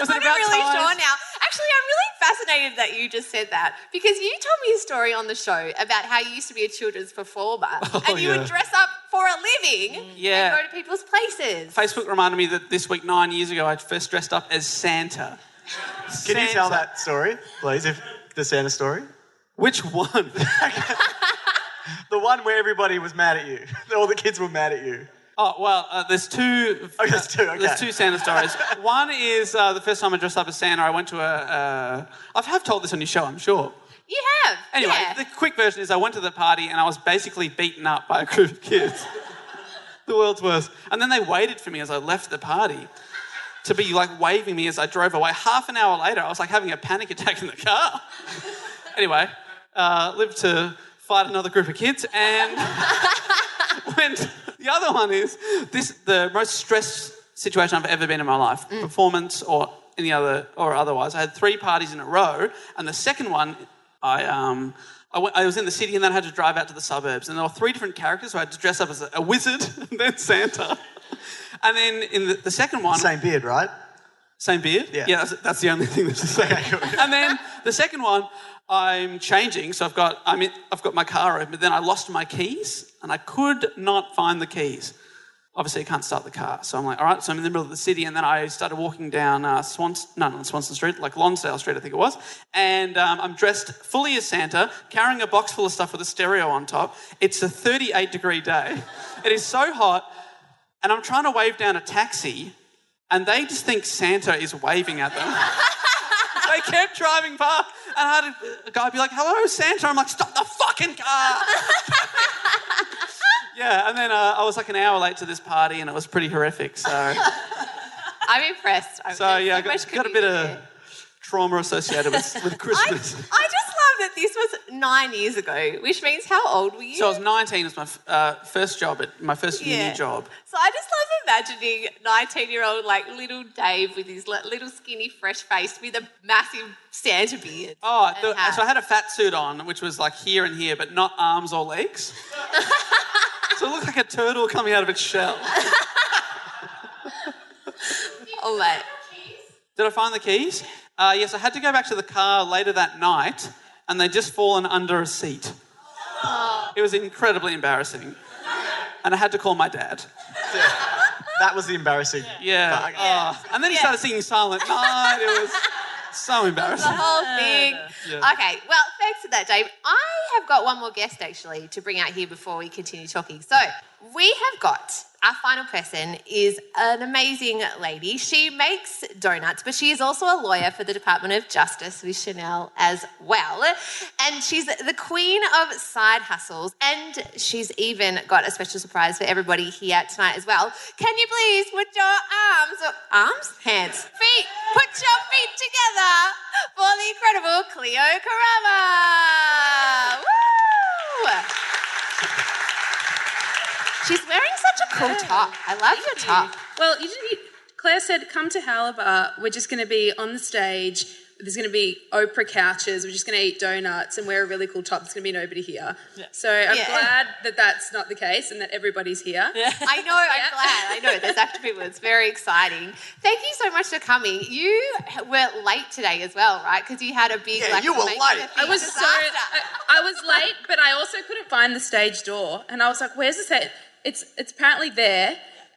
Was it I'm about really ties? sure now. Actually, I'm really fascinated that you just said that because you told me a story on the show about how you used to be a children's performer oh, and you yeah. would dress up for a living mm, Yeah. and go to people's places. Facebook reminded me that this week, nine years ago, I first dressed up as Santa. Can you tell that story, please? If the Santa story, Which one? the one where everybody was mad at you, all the kids were mad at you. Oh well, uh, there's two. Oh, there's two, okay. There's two Santa stories. One is uh, the first time I dressed up as Santa. I went to a. Uh, I have told this on your show, I'm sure. You have. Anyway, yeah. the quick version is I went to the party and I was basically beaten up by a group of kids. the world's worst. And then they waited for me as I left the party to be like waving me as I drove away. Half an hour later, I was like having a panic attack in the car. anyway, uh, lived to fight another group of kids and went. The other one is this the most stressed situation I've ever been in my life, performance or any other or otherwise. I had three parties in a row, and the second one, I um. I, went, I was in the city and then I had to drive out to the suburbs. And there were three different characters. So I had to dress up as a, a wizard and then Santa. And then in the, the second one, Same beard, right? same beard? Yeah. that's, that's the only thing that's the same. Okay, cool. and then the second one, I'm changing. So I've got, I'm in, I've got my car open, but then I lost my keys and I could not find the keys. Obviously, I can't start the car. So I'm like, all right, so I'm in the middle of the city. And then I started walking down uh, Swans, no, not Swanston Street, like Lonsdale Street, I think it was. And um, I'm dressed fully as Santa, carrying a box full of stuff with a stereo on top. It's a 38 degree day. It is so hot. And I'm trying to wave down a taxi, and they just think Santa is waving at them. they kept driving past, and I had a, guy be like, "Hello, Santa." I'm like, "Stop the fucking car!" yeah, and then uh, I was like an hour late to this party, and it was pretty horrific. So, I'm impressed. I'm, so yeah, I so got, got a bit of trauma associated with, with I, I Christmas. just love that this was nine years ago, which means how old were you? So I was 19. It was my uh, first job at my first Yeah. uni job. So I just love imagining 19 year old, like little Dave with his little skinny, fresh face with a massive Santa beard. Oh, the, so I had a fat suit on, which was like here and here, but not arms or legs. so it looked like a turtle coming out of its shell. Oh, mate. Did I find the keys? Uh, yes, I had to go back to the car later that night, and they'd just fallen under a seat. It was incredibly embarrassing. And I had to call my dad. That was the embarrassing. Yeah. part. oh. And then he started singing Silent Night. It was so embarrassing. the whole thing. Yeah. Okay, well, thanks for that, Dave. I have got one more guest actually to bring out here before we continue talking. So, we have got our final person is an amazing lady. She makes donuts, but she is also a lawyer for the Department of Justice with Chanel as well. And she's the queen of side hustles. And she's even got a special surprise for everybody here tonight as well. Can you please put your arms, arms, hands, feet, put your feet together for the incredible Cleo Karama. Woo! She's wearing such a cool top. I love your top. Well, you didn't. Claire said, "Come to Halabar. We're just going to be on the stage. There's going to be Oprah couches. We're just going to eat donuts and wear a really cool top. There's going to be nobody here." So I'm Yeah. glad that that's not the case and that everybody's here. I know, I'm glad. I know, there's actually people. It's very exciting. Thank you so much for coming. You were late today as well, right? Because you had a big. Yeah, like, you were late. I big was so. I, I was late, but I also couldn't find the stage door, and I was like, "Where's the stage? It's it's apparently there.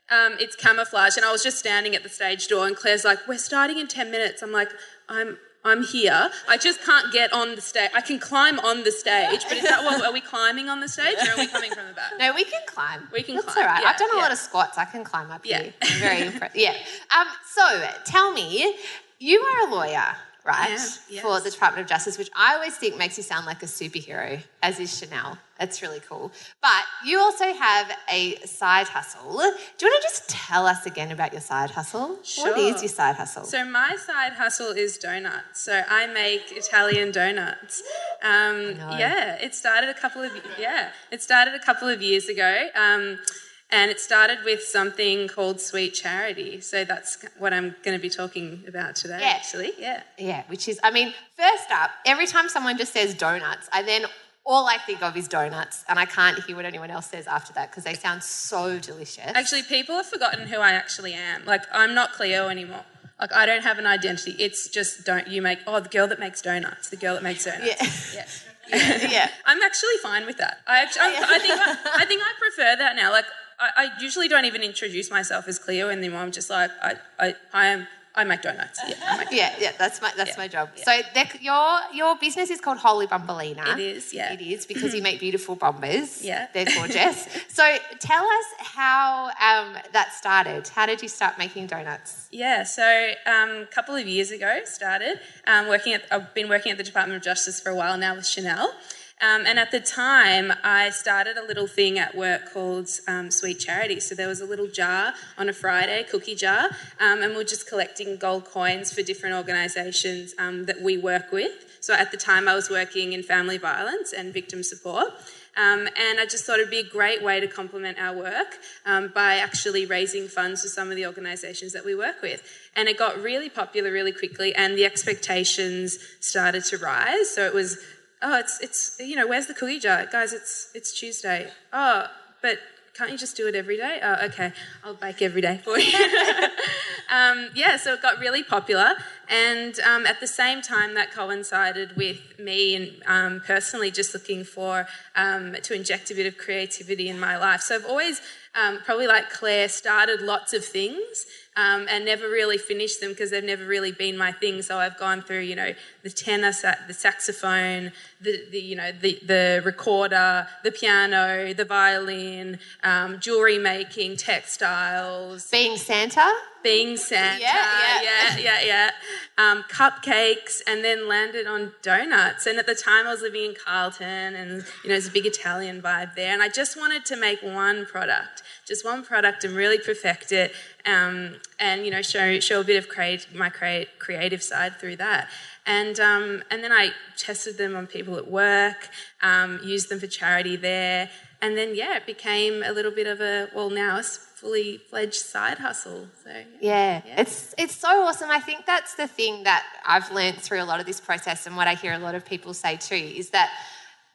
Um, it's camouflage." And I was just standing at the stage door, and Claire's like, "We're starting in ten minutes." I'm like, "I'm." I'm here. I just can't get on the stage. I can climb on the stage, but is that what? Are we climbing on the stage, or are we coming from the back? No, we can climb. We can That's climb, all right. yeah, I've done a yeah. lot of squats. I can climb up Yeah. here. I'm very impressed. Yeah. Um, so tell me, you are a lawyer, right? am, yes. For the Department of Justice, which I always think makes you sound like a superhero, as is Chanel. That's really cool. But you also have a side hustle. Do you want to just tell us again about your side hustle? What Sure. is your side hustle? So my side hustle is donuts. So I make Italian donuts. Um, yeah, it started a couple of yeah, it started a couple of years ago. Um, and it started with something called Sweet Charity. So that's what I'm going to be talking about today, Yeah. actually. Yeah. Yeah, which is, I mean, first up, every time someone just says donuts, I then all I think of is donuts, and I can't hear what anyone else says after that because they sound so delicious. Actually, people have forgotten who I actually am. Like, I'm not Cleo anymore. Like, I don't have an identity. It's just don't you make, oh, the girl that makes donuts, the girl that makes donuts. Yeah. Yeah. yeah. I'm actually fine with that. I actually, I, I think I, I think I prefer that now. Like I, I usually don't even introduce myself as Cleo anymore. I'm just like I, I, I am. I make donuts. Yeah, make Yeah, yeah, that's my that's Yeah, my job. So your your business is called Holy Bombalina. It is, yeah. It is because you make beautiful bombers. Yeah. they're gorgeous. so tell us how um, that started. How did you start making donuts? Yeah, so um, a couple of years ago, started um, working at. I've been working at the Department of Justice for a while now with Chanel, um, and at the time, I started a little thing at work called um, Sweet Charity. So there was a little jar on a Friday, cookie jar, um, and we we're just collecting gold coins for different organisations um, that we work with. So at the time, I was working in family violence and victim support. Um, and I just thought it'd be a great way to complement our work um, by actually raising funds for some of the organisations that we work with. And it got really popular really quickly, and the expectations started to rise. So it was, oh, it's it's you know, where's the cookie jar, guys? It's it's Tuesday. Oh, but can't you just do it every day? Oh, okay, I'll bake every day for you. um, yeah, so it got really popular, and um, at the same time, that coincided with me and um, personally just looking for um, to inject a bit of creativity in my life. So I've always, um, probably like Claire, started lots of things. Um, and never really finished them because they've never really been my thing. So I've gone through, you know, the tenor, sa- the saxophone, the, the you know, the, the recorder, the piano, the violin, um, jewelry making, textiles, Being Santa. being Santa, Yeah, yeah, yeah. yeah, yeah. Um, cupcakes, and then landed on donuts. And at the time, I was living in Carlton, and you know, there's a big Italian vibe there. And I just wanted to make one product, just one product, and really perfect it, um, and you know, show show a bit of create, my create, creative side through that. And um, and then I tested them on people at work, um, used them for charity there. and then yeah, it became a little bit of a well now it's fully fledged side hustle. So Yeah. It's it's so awesome. I think that's the thing that I've learned through a lot of this process and what I hear a lot of people say too is that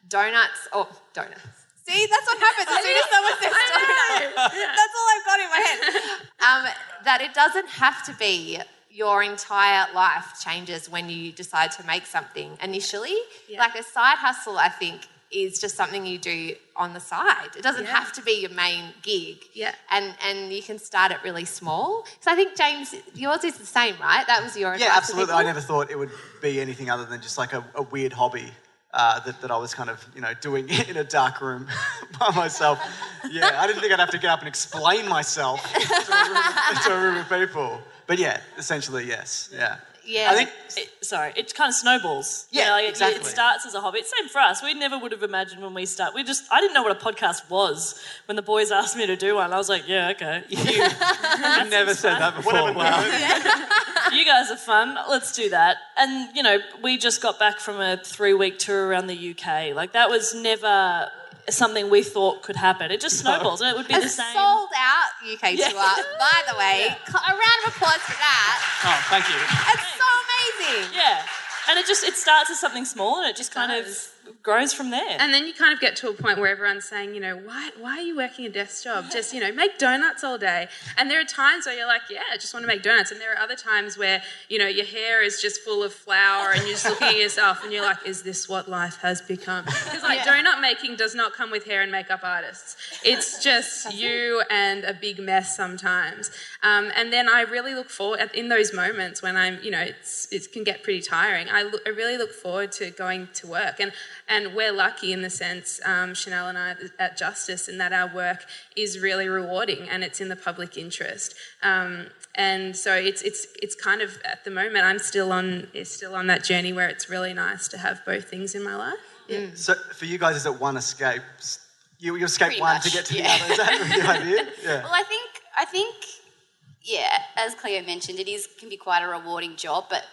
donuts or donuts. See, that's what happens as soon as someone says donut. That's all I've got in my head. Um, that it doesn't have to be your entire life changes when you decide to make something initially. Like a side hustle, I think, is just something you do on the side. It doesn't Yeah. have to be your main gig. Yeah. And and you can start it really small. So I think James, yours is the same, right? That was your Yeah, absolutely. I never thought it would be anything other than just like a, a weird hobby uh, that, that I was kind of, you know, doing in a dark room by myself. Yeah, I didn't think I'd have to get up and explain myself to a room, to a room of people. But yeah, essentially, yes. Yeah. Yeah. I think It, sorry, it kind of snowballs. You Yeah, know, like it- It, starts as a hobby. It's same for us. We never would have imagined when we start. We just, I didn't know what a podcast was when the boys asked me to do one. I was like, yeah, okay. You, I've never said that before. whatever. Wow. you guys are fun. Let's do that. And you know, we just got back from a three-week tour around the UK. Like that was never something we thought could happen. It just snowballs, and it would be A the same. sold out UK Yeah. tour, by the way. Cl- A round of applause for that. Oh, thank you. It's so amazing. Yeah, and it just it starts as something small, and it just kind of grows from there. And then you kind of get to a point where everyone's saying, you know, why, why are you working a desk job? Just, you know, make donuts all day. And there are times where you're like, yeah, I just want to make donuts. And there are other times where, you know, your hair is just full of flour and you're just looking at yourself and you're like, is this what life has become? Because, like, donut making does not come with hair and makeup artists. It's just you and a big mess sometimes. Um, and then I really look forward, in those moments when I'm, you know, it's, it can get pretty tiring, I, look, I really look forward to going to work. And and we're lucky in the sense, um, Chanel and I at Justice, in that our work is really rewarding and it's in the public interest. Um, and so it's it's it's kind of at the moment I'm still on is still on that journey where it's really nice to have both things in my life. So for you guys, is it one escape? You, you escape Pretty one much, to get to yeah. the other. Is that the idea? Yeah. Well, I think I think yeah, as Cleo mentioned, it is can be quite a rewarding job, but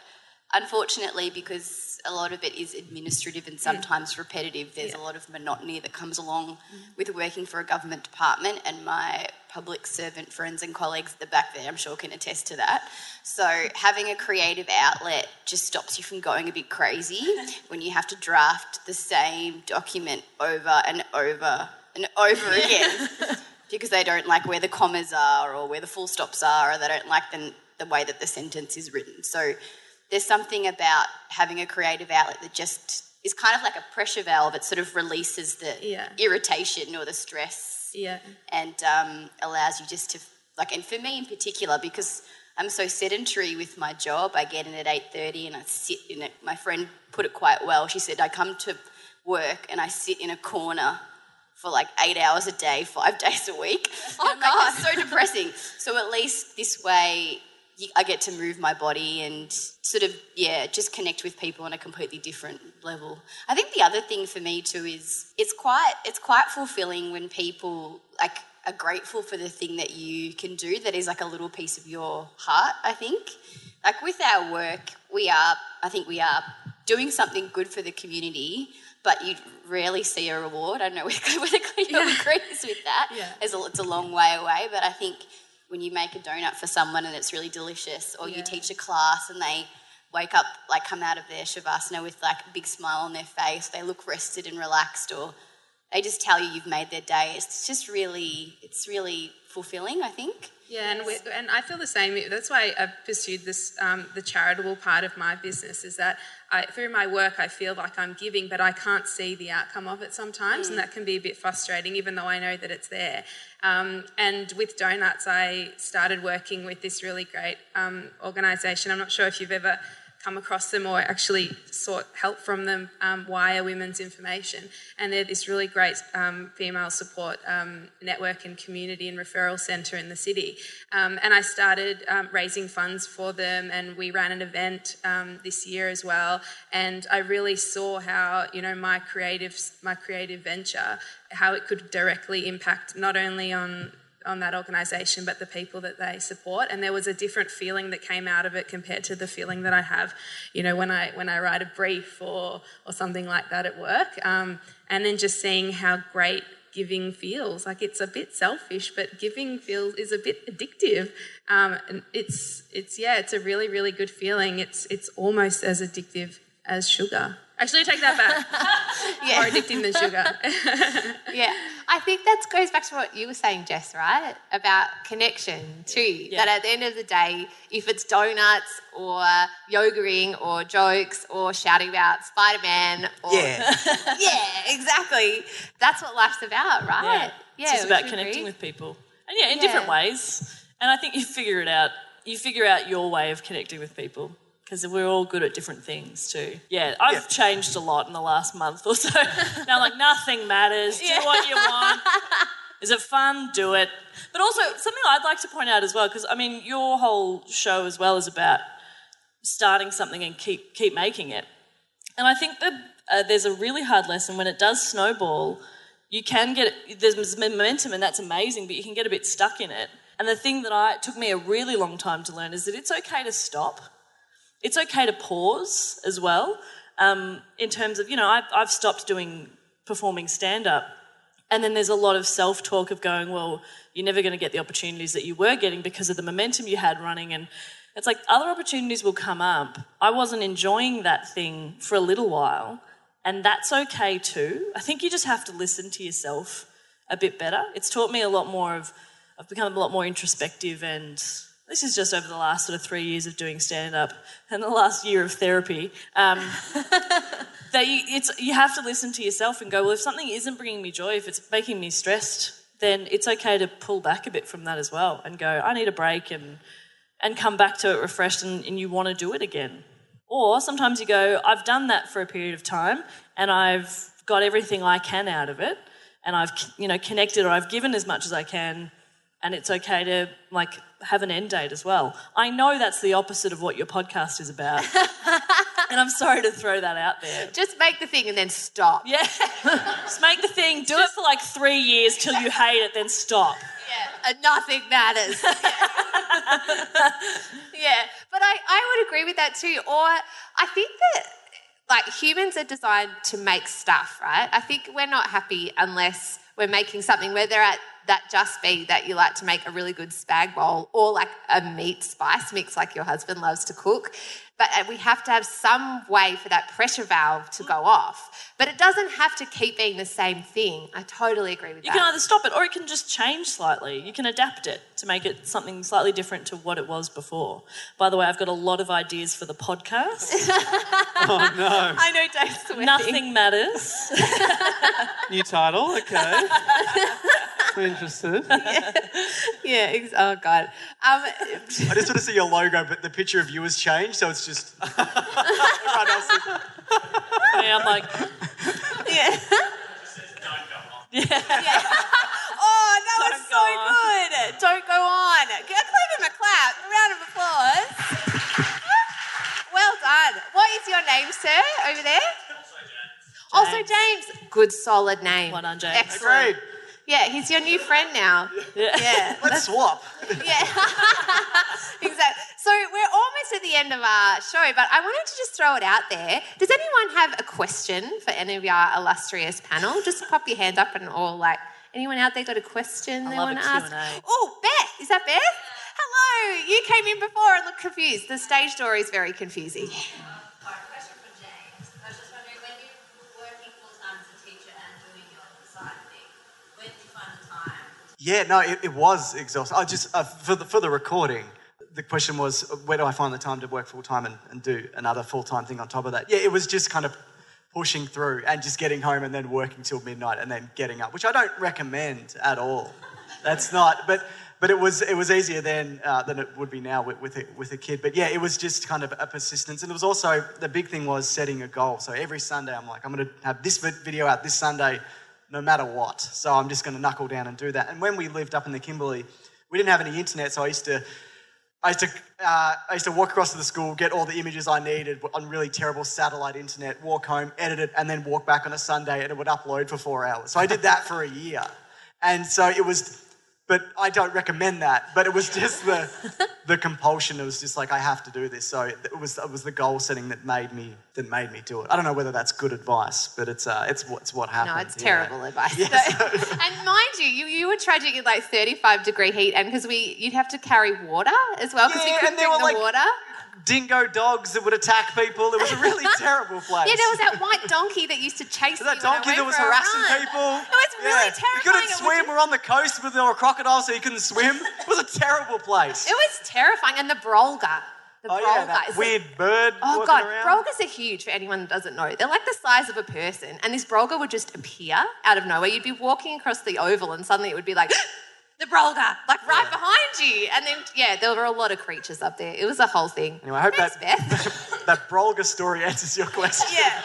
unfortunately, because a lot of it is administrative and sometimes repetitive, there's a lot of monotony that comes along with working for a government department. And my public servant friends and colleagues at the back there, I'm sure, can attest to that. So having a creative outlet just stops you from going a bit crazy when you have to draft the same document over and over and over again because they don't like where the commas are or where the full stops are or they don't like the, the way that the sentence is written. So there's something about having a creative outlet that just is kind of like a pressure valve. It sort of releases the Yeah. irritation or the stress Yeah. and um, allows you just to like and for me in particular because I'm so sedentary with my job I get in at 8:30 and I sit in it my friend put it quite well she said I come to work and I sit in a corner for like eight hours a day five days a week oh god it's so depressing so at least this way I get to move my body and sort of yeah just connect with people on a completely different level. I think the other thing for me too is it's quite it's quite fulfilling when people like are grateful for the thing that you can do that is like a little piece of your heart. I think like with our work we are I think we are doing something good for the community. But you rarely see a reward. I don't know whether Cleo agrees with that. Yeah. It's, a, it's a long way away, but I think when you make a donut for someone and it's really delicious, or you teach a class and they wake up, like come out of their shavasana with like a big smile on their face, they look rested and relaxed, or they just tell you you've made their day. It's just really, it's really fulfilling. I think. Yeah, and we, and I feel the same. That's why I've pursued this um, the charitable part of my business. Is that I, through my work I feel like I'm giving, but I can't see the outcome of it sometimes, and that can be a bit frustrating, even though I know that it's there. Um, and with donuts, I started working with this really great um, organisation. I'm not sure if you've ever come across them or actually sought help from them, um, Wire Women's Information. And they're this really great um, female support um, network and community and referral centre in the city. Um, and I started um, raising funds for them, and we ran an event um, this year as well. And I really saw how you know my creative my creative venture, how it could directly impact not only on on that organisation, but the people that they support. And there was a different feeling that came out of it compared to the feeling that I have, you know, when I when I write a brief or or something like that at work. Um, and then just seeing how great giving feels. Like it's a bit selfish, but giving feels is a bit addictive. Um, and it's it's yeah, it's a really really good feeling. It's it's almost as addictive as sugar. Actually, take that back. Yeah. More addicting than sugar. yeah, I think that goes back to what you were saying, Jess, right? About connection too. That at the end of the day, if it's donuts or yogaing or jokes or shouting about Spider Man or Yeah. yeah, exactly. That's what life's about, right? Yeah. It's just about connecting agree? with people, and yeah, in different ways. And I think you figure it out. You figure out your way of connecting with people because we're all good at different things too. Yeah, I've changed a lot in the last month or so. now, I'm like nothing matters. Do what you want. Is it fun? Do it. But also something I'd like to point out as well, because I mean, your whole show as well is about starting something and keep keep making it. And I think that uh, there's a really hard lesson when it does snowball. You can get there's momentum and that's amazing, but you can get a bit stuck in it. And the thing that I it took me a really long time to learn is that it's okay to stop. It's okay to pause as well. Um, in terms of you know, I've, I've stopped doing performing stand up, and then there's a lot of self talk of going, well, you're never going to get the opportunities that you were getting because of the momentum you had running. And it's like other opportunities will come up. I wasn't enjoying that thing for a little while, and that's okay too. I think you just have to listen to yourself a bit better. It's taught me a lot more of, I've become a lot more introspective and this is just over the last sort of three years of doing stand up and the last year of therapy. Um, that you, it's, you have to listen to yourself and go, well, if something isn't bringing me joy, if it's making me stressed, then it's okay to pull back a bit from that as well and go, I need a break and, and come back to it refreshed and, and you want to do it again. Or sometimes you go, I've done that for a period of time and I've got everything I can out of it and I've you know connected or I've given as much as I can and it's okay to like have an end date as well. I know that's the opposite of what your podcast is about. and I'm sorry to throw that out there. Just make the thing and then stop. Yeah. Just make the thing, do it for like three years till you hate it, then stop. Yeah, and nothing matters. yeah, but I, I would agree with that too. Or I think that like humans are designed to make stuff, right? I think we're not happy unless we're making something where at that just be that you like to make a really good spag bowl or like a meat spice mix like your husband loves to cook. But uh, we have to have some way for that pressure valve to go off. But it doesn't have to keep being the same thing. I totally agree with You that. You can either stop it or it can just change slightly. You can adapt it to make it something slightly different to what it was before. By the way, I've got a lot of ideas for the podcast. oh no. I know Dave's sweating. Nothing matters. New title, okay. I'm interested. Yeah, ex- oh God. Um, I just want to see your logo, but the picture of you has changed, so it's just everyone else is. yeah, I'm like, yeah. yeah. Oh, that was Don't so go on. good. Don't go on. Give him a clap. A round of applause. well done. What is your name, sir, over there? Also James. Also James. Good solid name. Well done, James. Excellent. Agreed. Yeah, he's your new friend now. yeah. Yeah. Let's swap. Yeah, exactly. So we're almost at the end of our show, but I wanted to just throw it out there. Does anyone have a question for any of our illustrious panel? Just pop your hand up and all like, anyone out there got a question I they want to ask? Oh, Beth, is that Beth? Hello, you came in before and looked confused. The stage door is very confusing. question for James. I was just wondering when you're working full time as a teacher and doing your side thing, when do you find the time? Yeah, no, it, it was exhausting. I just uh, for the for the recording, the question was where do I find the time to work full time and, and do another full time thing on top of that? Yeah, it was just kind of pushing through and just getting home and then working till midnight and then getting up, which I don't recommend at all. That's not, but but it was it was easier then uh, than it would be now with with a, with a kid. But yeah, it was just kind of a persistence, and it was also the big thing was setting a goal. So every Sunday, I'm like, I'm going to have this video out this Sunday, no matter what. So I'm just going to knuckle down and do that. And when we lived up in the Kimberley, we didn't have any internet, so I used to. I used, to, uh, I used to walk across to the school, get all the images I needed on really terrible satellite internet, walk home, edit it, and then walk back on a Sunday and it would upload for four hours. So I did that for a year. And so it was, but I don't recommend that. But it was just the the compulsion. It was just like I have to do this. So it, was it was the goal setting that made me that made me do it. I don't know whether that's good advice, but it's uh, it's what's what happened. No, it's yeah. terrible advice. and mind you, you, you were trudging in like 35 degree heat, and because we, you'd have to carry water as well, because we couldn't drink the like, water. Dingo dogs that would attack people. It was a really terrible place. Yeah, there was that white donkey that used to chase that donkey that was harassing people. It was really Yeah. terrifying. You couldn't swim. We're on the coast, but there were crocodiles, so you couldn't swim. It was a terrible place. It was terrifying. And the Brolga. The oh Brolga. yeah, is weird bird. Oh god, around. Brolgas are huge for anyone that doesn't know. They're like the size of a person, and this Brolga would just appear out of nowhere. You'd be walking across the oval, and suddenly it would be like, the Brolga, like right behind you. And then yeah, there were a lot of creatures up there. It was a whole thing. Anyway, I hope Thanks, that Beth. that Brolga story answers your question. yeah,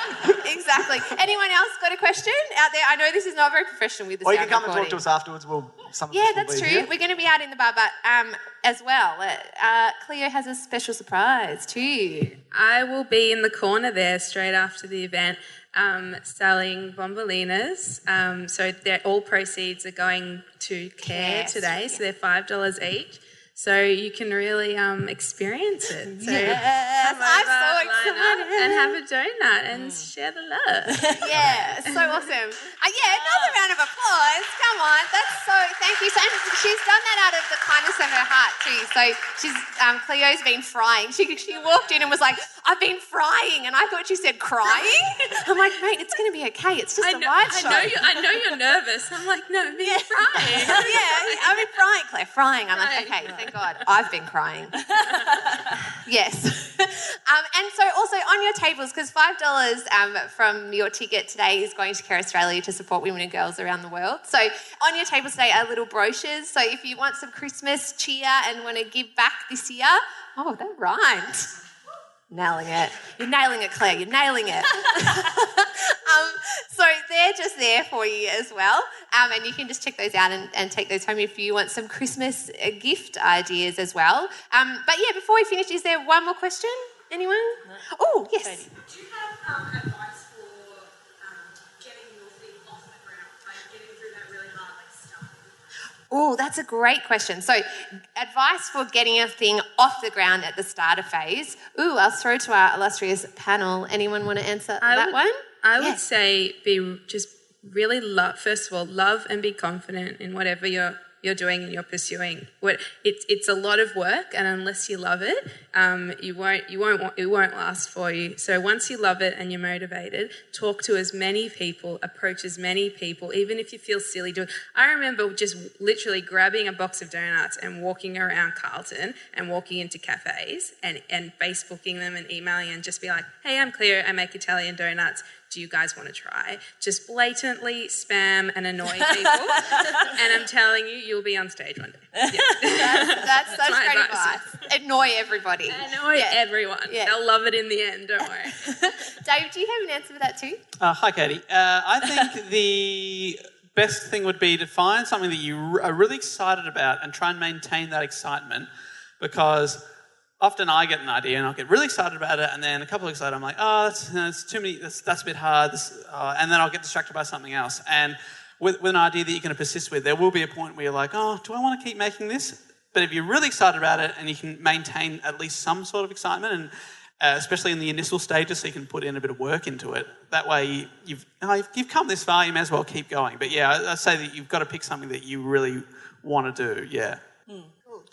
exactly. Anyone else got a question out there? I know this is not very professional with the Or you can come and talk to us afterwards. We'll some Yeah, that's true. here. We're going to be out in the bar, but um, as well, uh, uh, Cleo has a special surprise too. I will be in the corner there straight after the event um, selling bombolinas. Um, so they're- all proceeds are going to care Care, today, so they're $5 each. So you can really um, experience it. So Yes, come I'm over, so excited. And have a donut and share the love. yeah, so awesome. Uh, yeah, another round of applause. Come on, that's so. Thank you. So she's done that out of the kindness of her heart too. So she's um, Cleo's been frying. She she walked in and was like, "I've been frying," and I thought she said crying. I'm like, mate, it's going to be okay. It's just I a know, ride I show. know, you, I know you're nervous. I'm like, no, me crying. yeah, I've been frying, Claire, frying. I'm like, okay, thank God. I've been crying. yes. um, and so also on your tables, because $5 um, from your ticket today is going to Care Australia to support women and girls around the world. So on your tables today are little brochures. So if you want some Christmas cheer and want to give back this year, oh, that rhymed. Nailing it. You're nailing it, Claire. You're nailing it. um, so they're just there for you as well. Um, and you can just check those out and, and take those home if you want some Christmas uh, gift ideas as well. Um, but yeah, before we finish, is there one more question? Anyone? Oh, yes. Do you have um, advice for um, getting your thing off the ground, like getting through that really hard like stuff? Oh, that's a great question. So, advice for getting a thing off the ground at the starter phase. Ooh, I'll throw to our illustrious panel. Anyone want to answer I that would, one? I would Yes. say be just really love. First of all, love and be confident in whatever you're you're doing and you're pursuing. What it's it's a lot of work, and unless you love it, um, you won't you won't want, it won't last for you. So once you love it and you're motivated, talk to as many people, approach as many people, even if you feel silly doing. I remember just literally grabbing a box of donuts and walking around Carlton and walking into cafes and and Facebooking them and emailing and just be like, hey, I'm Cleo, I make Italian donuts. Do you guys want to try? Just blatantly spam and annoy people. and I'm telling you, you'll be on stage one day. Yeah. That's such my great advice. advice. Annoy everybody. Annoy Yeah. everyone. Yeah. They'll love it in the end, don't worry. Dave, do you have an answer for that too? Uh, hi, Katie. Uh, I think the best thing would be to find something that you r- are really excited about and try and maintain that excitement because often I get an idea and I'll get really excited about it, and then a couple of weeks later I'm like, oh, that's, that's too many, that's, that's a bit hard, this, uh, and then I'll get distracted by something else. And with, with an idea that you're going to persist with, there will be a point where you're like, oh, do I want to keep making this? But if you're really excited about it and you can maintain at least some sort of excitement, and uh, especially in the initial stages, so you can put in a bit of work into it. That way, you've oh, you've, you've come this far, you may as well keep going. But yeah, I, I say that you've got to pick something that you really want to do. Yeah.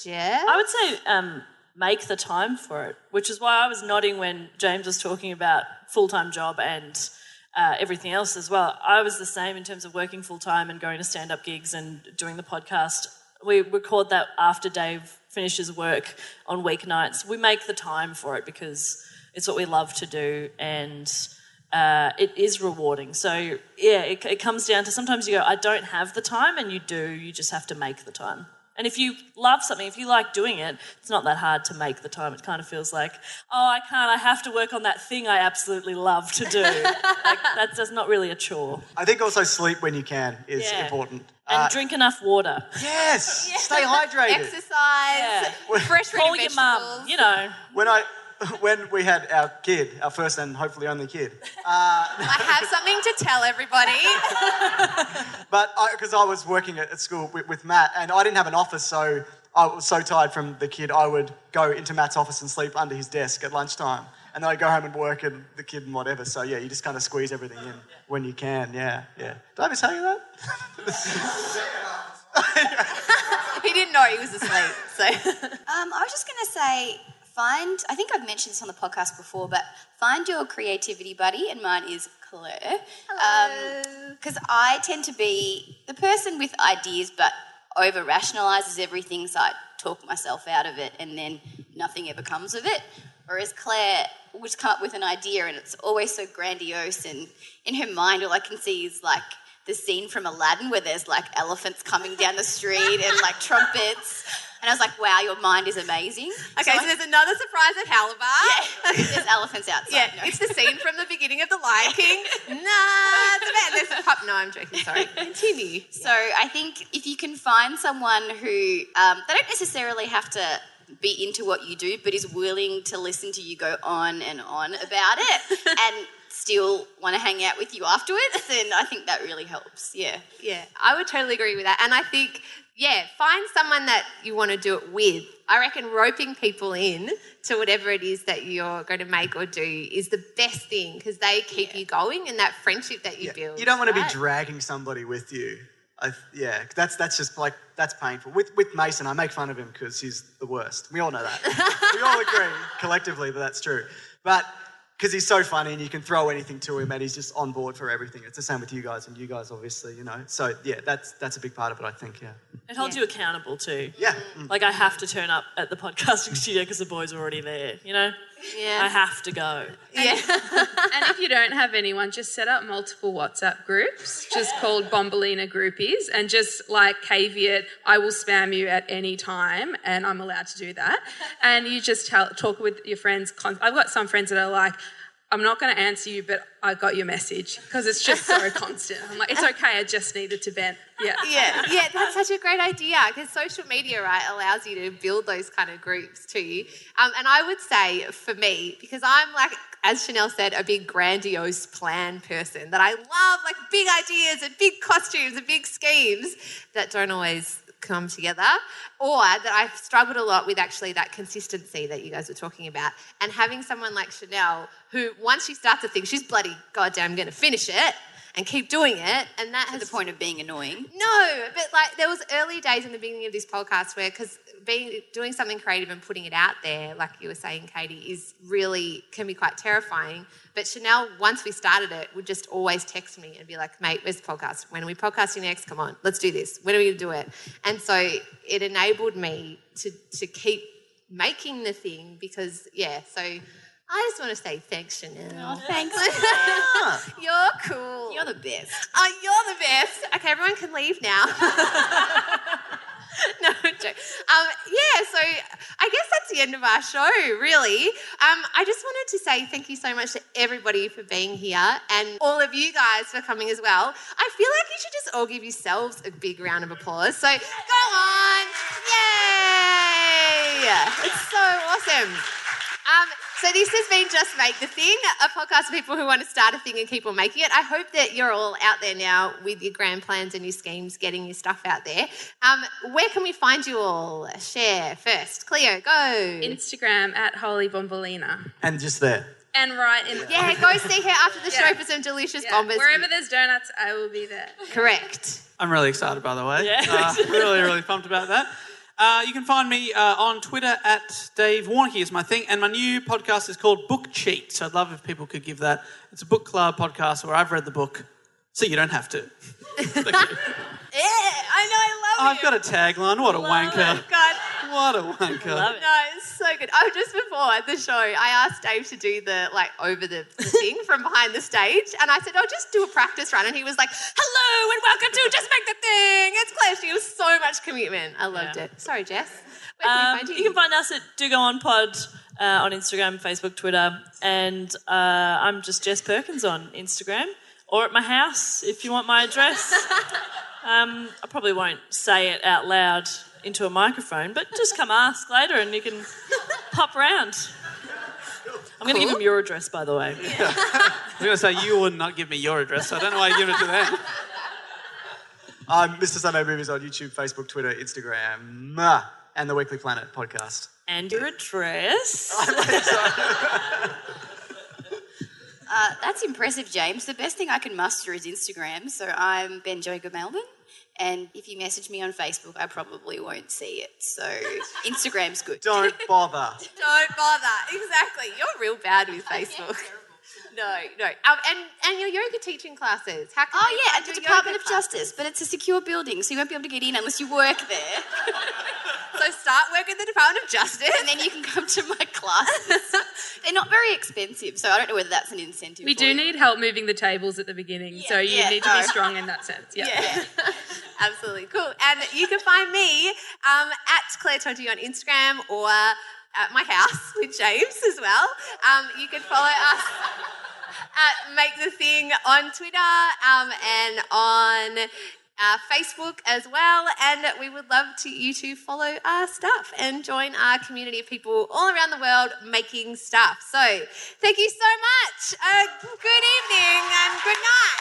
Jeff? I would say um, make the time for it, which is why I was nodding when James was talking about full time job and uh, everything else as well. I was the same in terms of working full time and going to stand up gigs and doing the podcast. We record that after Dave finishes work on weeknights. We make the time for it because it's what we love to do and uh, it is rewarding. So, yeah, it, it comes down to sometimes you go, I don't have the time, and you do, you just have to make the time. And if you love something, if you like doing it, it's not that hard to make the time. It kind of feels like, oh, I can't, I have to work on that thing I absolutely love to do. like, that's, that's not really a chore. I think also sleep when you can is Yeah. important. And Uh, drink enough water. yes, stay hydrated. Exercise, fresh fruit Call your mum, you know. When I when we had our kid, our first and hopefully only kid, I have something to tell everybody. but because I, was working at, at school with, with Matt, and I didn't have an office, so I was so tired from the kid, I would go into Matt's office and sleep under his desk at lunchtime, and then I'd go home and work and the kid and whatever. So yeah, you just kind of squeeze everything in when you can. Yeah, yeah. Did I ever tell you that? he didn't know he was asleep. So Um, I was just going to say, find, I think I've mentioned this on the podcast before, but find your creativity buddy, and mine is Claire. Because um, I tend to be the person with ideas, but over rationalizes everything, so I talk myself out of it, and then nothing ever comes of it. Whereas Claire would come up with an idea, and it's always so grandiose, and in her mind, all I can see is like, the scene from Aladdin where there's like elephants coming down the street and like trumpets. And I was like, wow, your mind is amazing. Okay, so, there's another surprise at Halabar. Yeah, there's elephants outside. Yeah, No. it's the scene from the beginning of The Lion King. nah, it's about there's a pup. No, I'm joking. Sorry. Continue. So I think if you can find someone who um, they don't necessarily have to be into what you do, but is willing to listen to you go on and on about it, and still want to hang out with you afterwards, then I think that really helps. Yeah. Yeah, I would totally agree with that. And I think, yeah, find someone that you want to do it with. I reckon roping people in to whatever it is that you're going to make or do is the best thing because they keep you going and that friendship that you build. You don't want to be dragging somebody with you. I, yeah, that's that's just like that's painful. With with Mason, I make fun of him because he's the worst. We all know that. we all agree collectively that that's true. But because he's so funny and you can throw anything to him and he's just on board for everything. It's the same with you guys and you guys obviously, you know. So yeah, that's that's a big part of it. I think. Yeah. It holds you accountable too. Yeah. Like I have to turn up at the podcasting studio because the boys are already there. You know. Yeah. I have to go. Yeah. And if you don't have anyone, just set up multiple WhatsApp groups, just called Bombolina Groupies, and just like caveat, I will spam you at any time, and I'm allowed to do that. And you just tell, talk with your friends. I've got some friends that are like, I'm not going to answer you, but I got your message because it's just so constant. I'm like, it's okay. I just needed to vent. Yeah. yeah, yeah, that's such a great idea because social media, right, allows you to build those kind of groups too. Um, and I would say for me, because I'm like, as Chanel said, a big grandiose plan person, that I love like big ideas and big costumes and big schemes that don't always come together, or that I've struggled a lot with actually that consistency that you guys were talking about. And having someone like Chanel, who once she starts a thing, she's bloody goddamn going to finish it and keep doing it. And that To has the point of being annoying. no, but like there was early days in the beginning of this podcast where because being doing something creative and putting it out there, like you were saying, Katie, is really can be quite terrifying. But Chanel, once we started it, would just always text me and be like, "Mate, where's the podcast? When are we podcasting next? Come on, let's do this. When are we going to do it?" And so it enabled me to to keep making the thing because yeah. So I just want to say thanks, Chanel. Oh, Thanks. You're cool. You're the best. Oh, you're the best. Okay, everyone can leave now. no joke. Um, yeah, so I guess that's the end of our show, really. Um, I just wanted to say thank you so much to everybody for being here and all of you guys for coming as well. I feel like you should just all give yourselves a big round of applause. So go on. Yay! It's so awesome. Um, so this has been Just Make the Thing, a podcast for people who want to start a thing and keep on making it. I hope that you're all out there now with your grand plans and your schemes, getting your stuff out there. Um, where can we find you all? Share first. Cleo, go. Instagram at Holy Bombolina. And just there. And right in the yeah, go see her after the Yeah. show for some delicious Yeah, bombers. Wherever there's donuts, I will be there. Correct. I'm really excited, by the way. Yeah. Uh, really, really pumped about that. Uh, you can find me uh, on Twitter at Dave Warneke is my thing, and my new podcast is called Book Cheat. So I'd love if people could give that. It's a book club podcast where I've read the book, so you don't have to. Thank you. Yeah, I know, I love I've got a tagline. What a wanker! God. What a wanker! Love it. No, it's so good. Oh, just before the show, I asked Dave to do the like over the, the thing from behind the stage, and I said, "I'll just do a practice run," and he was like, "Hello and welcome to Just Make the Thing." It's Clash. It was so much commitment. I loved Yeah. it. Sorry, Jess. Where can Um, we find you? you can find us at Do Go On Pod uh, on Instagram, Facebook, Twitter, and uh, I'm just Jess Perkins on Instagram, or at my house if you want my address. um, I probably won't say it out loud into a microphone, but just come ask later and you can pop round. I'm going to give him your address, by the way. I'm going to say, you would not give me your address, so I don't know why you give it to them. I'm Mr. Sunday Movies on YouTube, Facebook, Twitter, Instagram, ah, and the Weekly Planet podcast. And your address. Uh, that's impressive, James. The best thing I can muster is Instagram. So I'm Ben Joga Melbourne. And if you message me on Facebook, I probably won't see it. So Instagram's good. Don't bother. Don't bother. Exactly. You're real bad with Facebook. No, no. Um, and, and your yoga teaching classes. How can Oh yeah, at the Department yoga of Justice, but it's a secure building, so you won't be able to get in unless you work there. So start working at the Department of Justice. and then you can come to my classes. They're not very expensive, so I don't know whether that's an incentive. We for do you. need help moving the tables at the beginning, so you yeah, need to no. be strong in that sense. Yeah. Yeah. Absolutely cool. And you can find me um, at Claire Tonti on Instagram or at my house with James as well. Um, you can follow us at Make the Thing on Twitter um, and on uh, Facebook as well. And we would love to you to follow our stuff and join our community of people all around the world making stuff. So thank you so much. Uh, good evening and good night.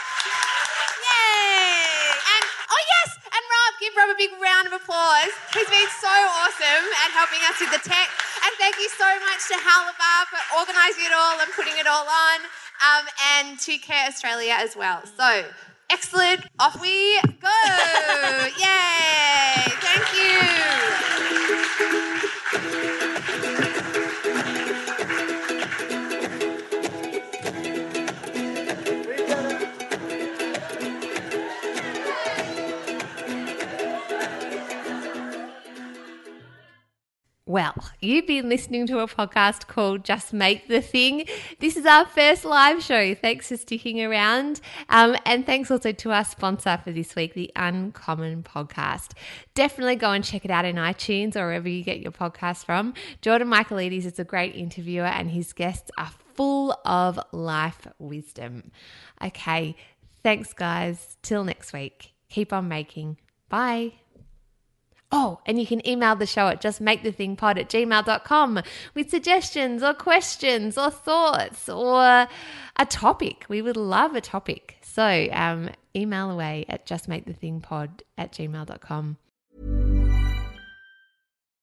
Yay! And oh yes, and Rob, give Rob a big round of applause. He's been so awesome at helping us with the tech. And thank you so much to Halabar for organising it all and putting it all on. Um, and to Care Australia as well. So excellent. Off we go. Yay! Thank you. Well, you've been listening to a podcast called Just Make the Thing. This is our first live show. Thanks for sticking around. Um, and thanks also to our sponsor for this week, the Uncommon Podcast. Definitely go and check it out in iTunes or wherever you get your podcast from. Jordan Michaelides is a great interviewer, and his guests are full of life wisdom. Okay, thanks, guys. Till next week. Keep on making. Bye. Oh, and you can email the show at justmakethethingpod at gmail.com with suggestions or questions or thoughts or a topic. We would love a topic. So um, email away at justmakethethingpod at gmail.com.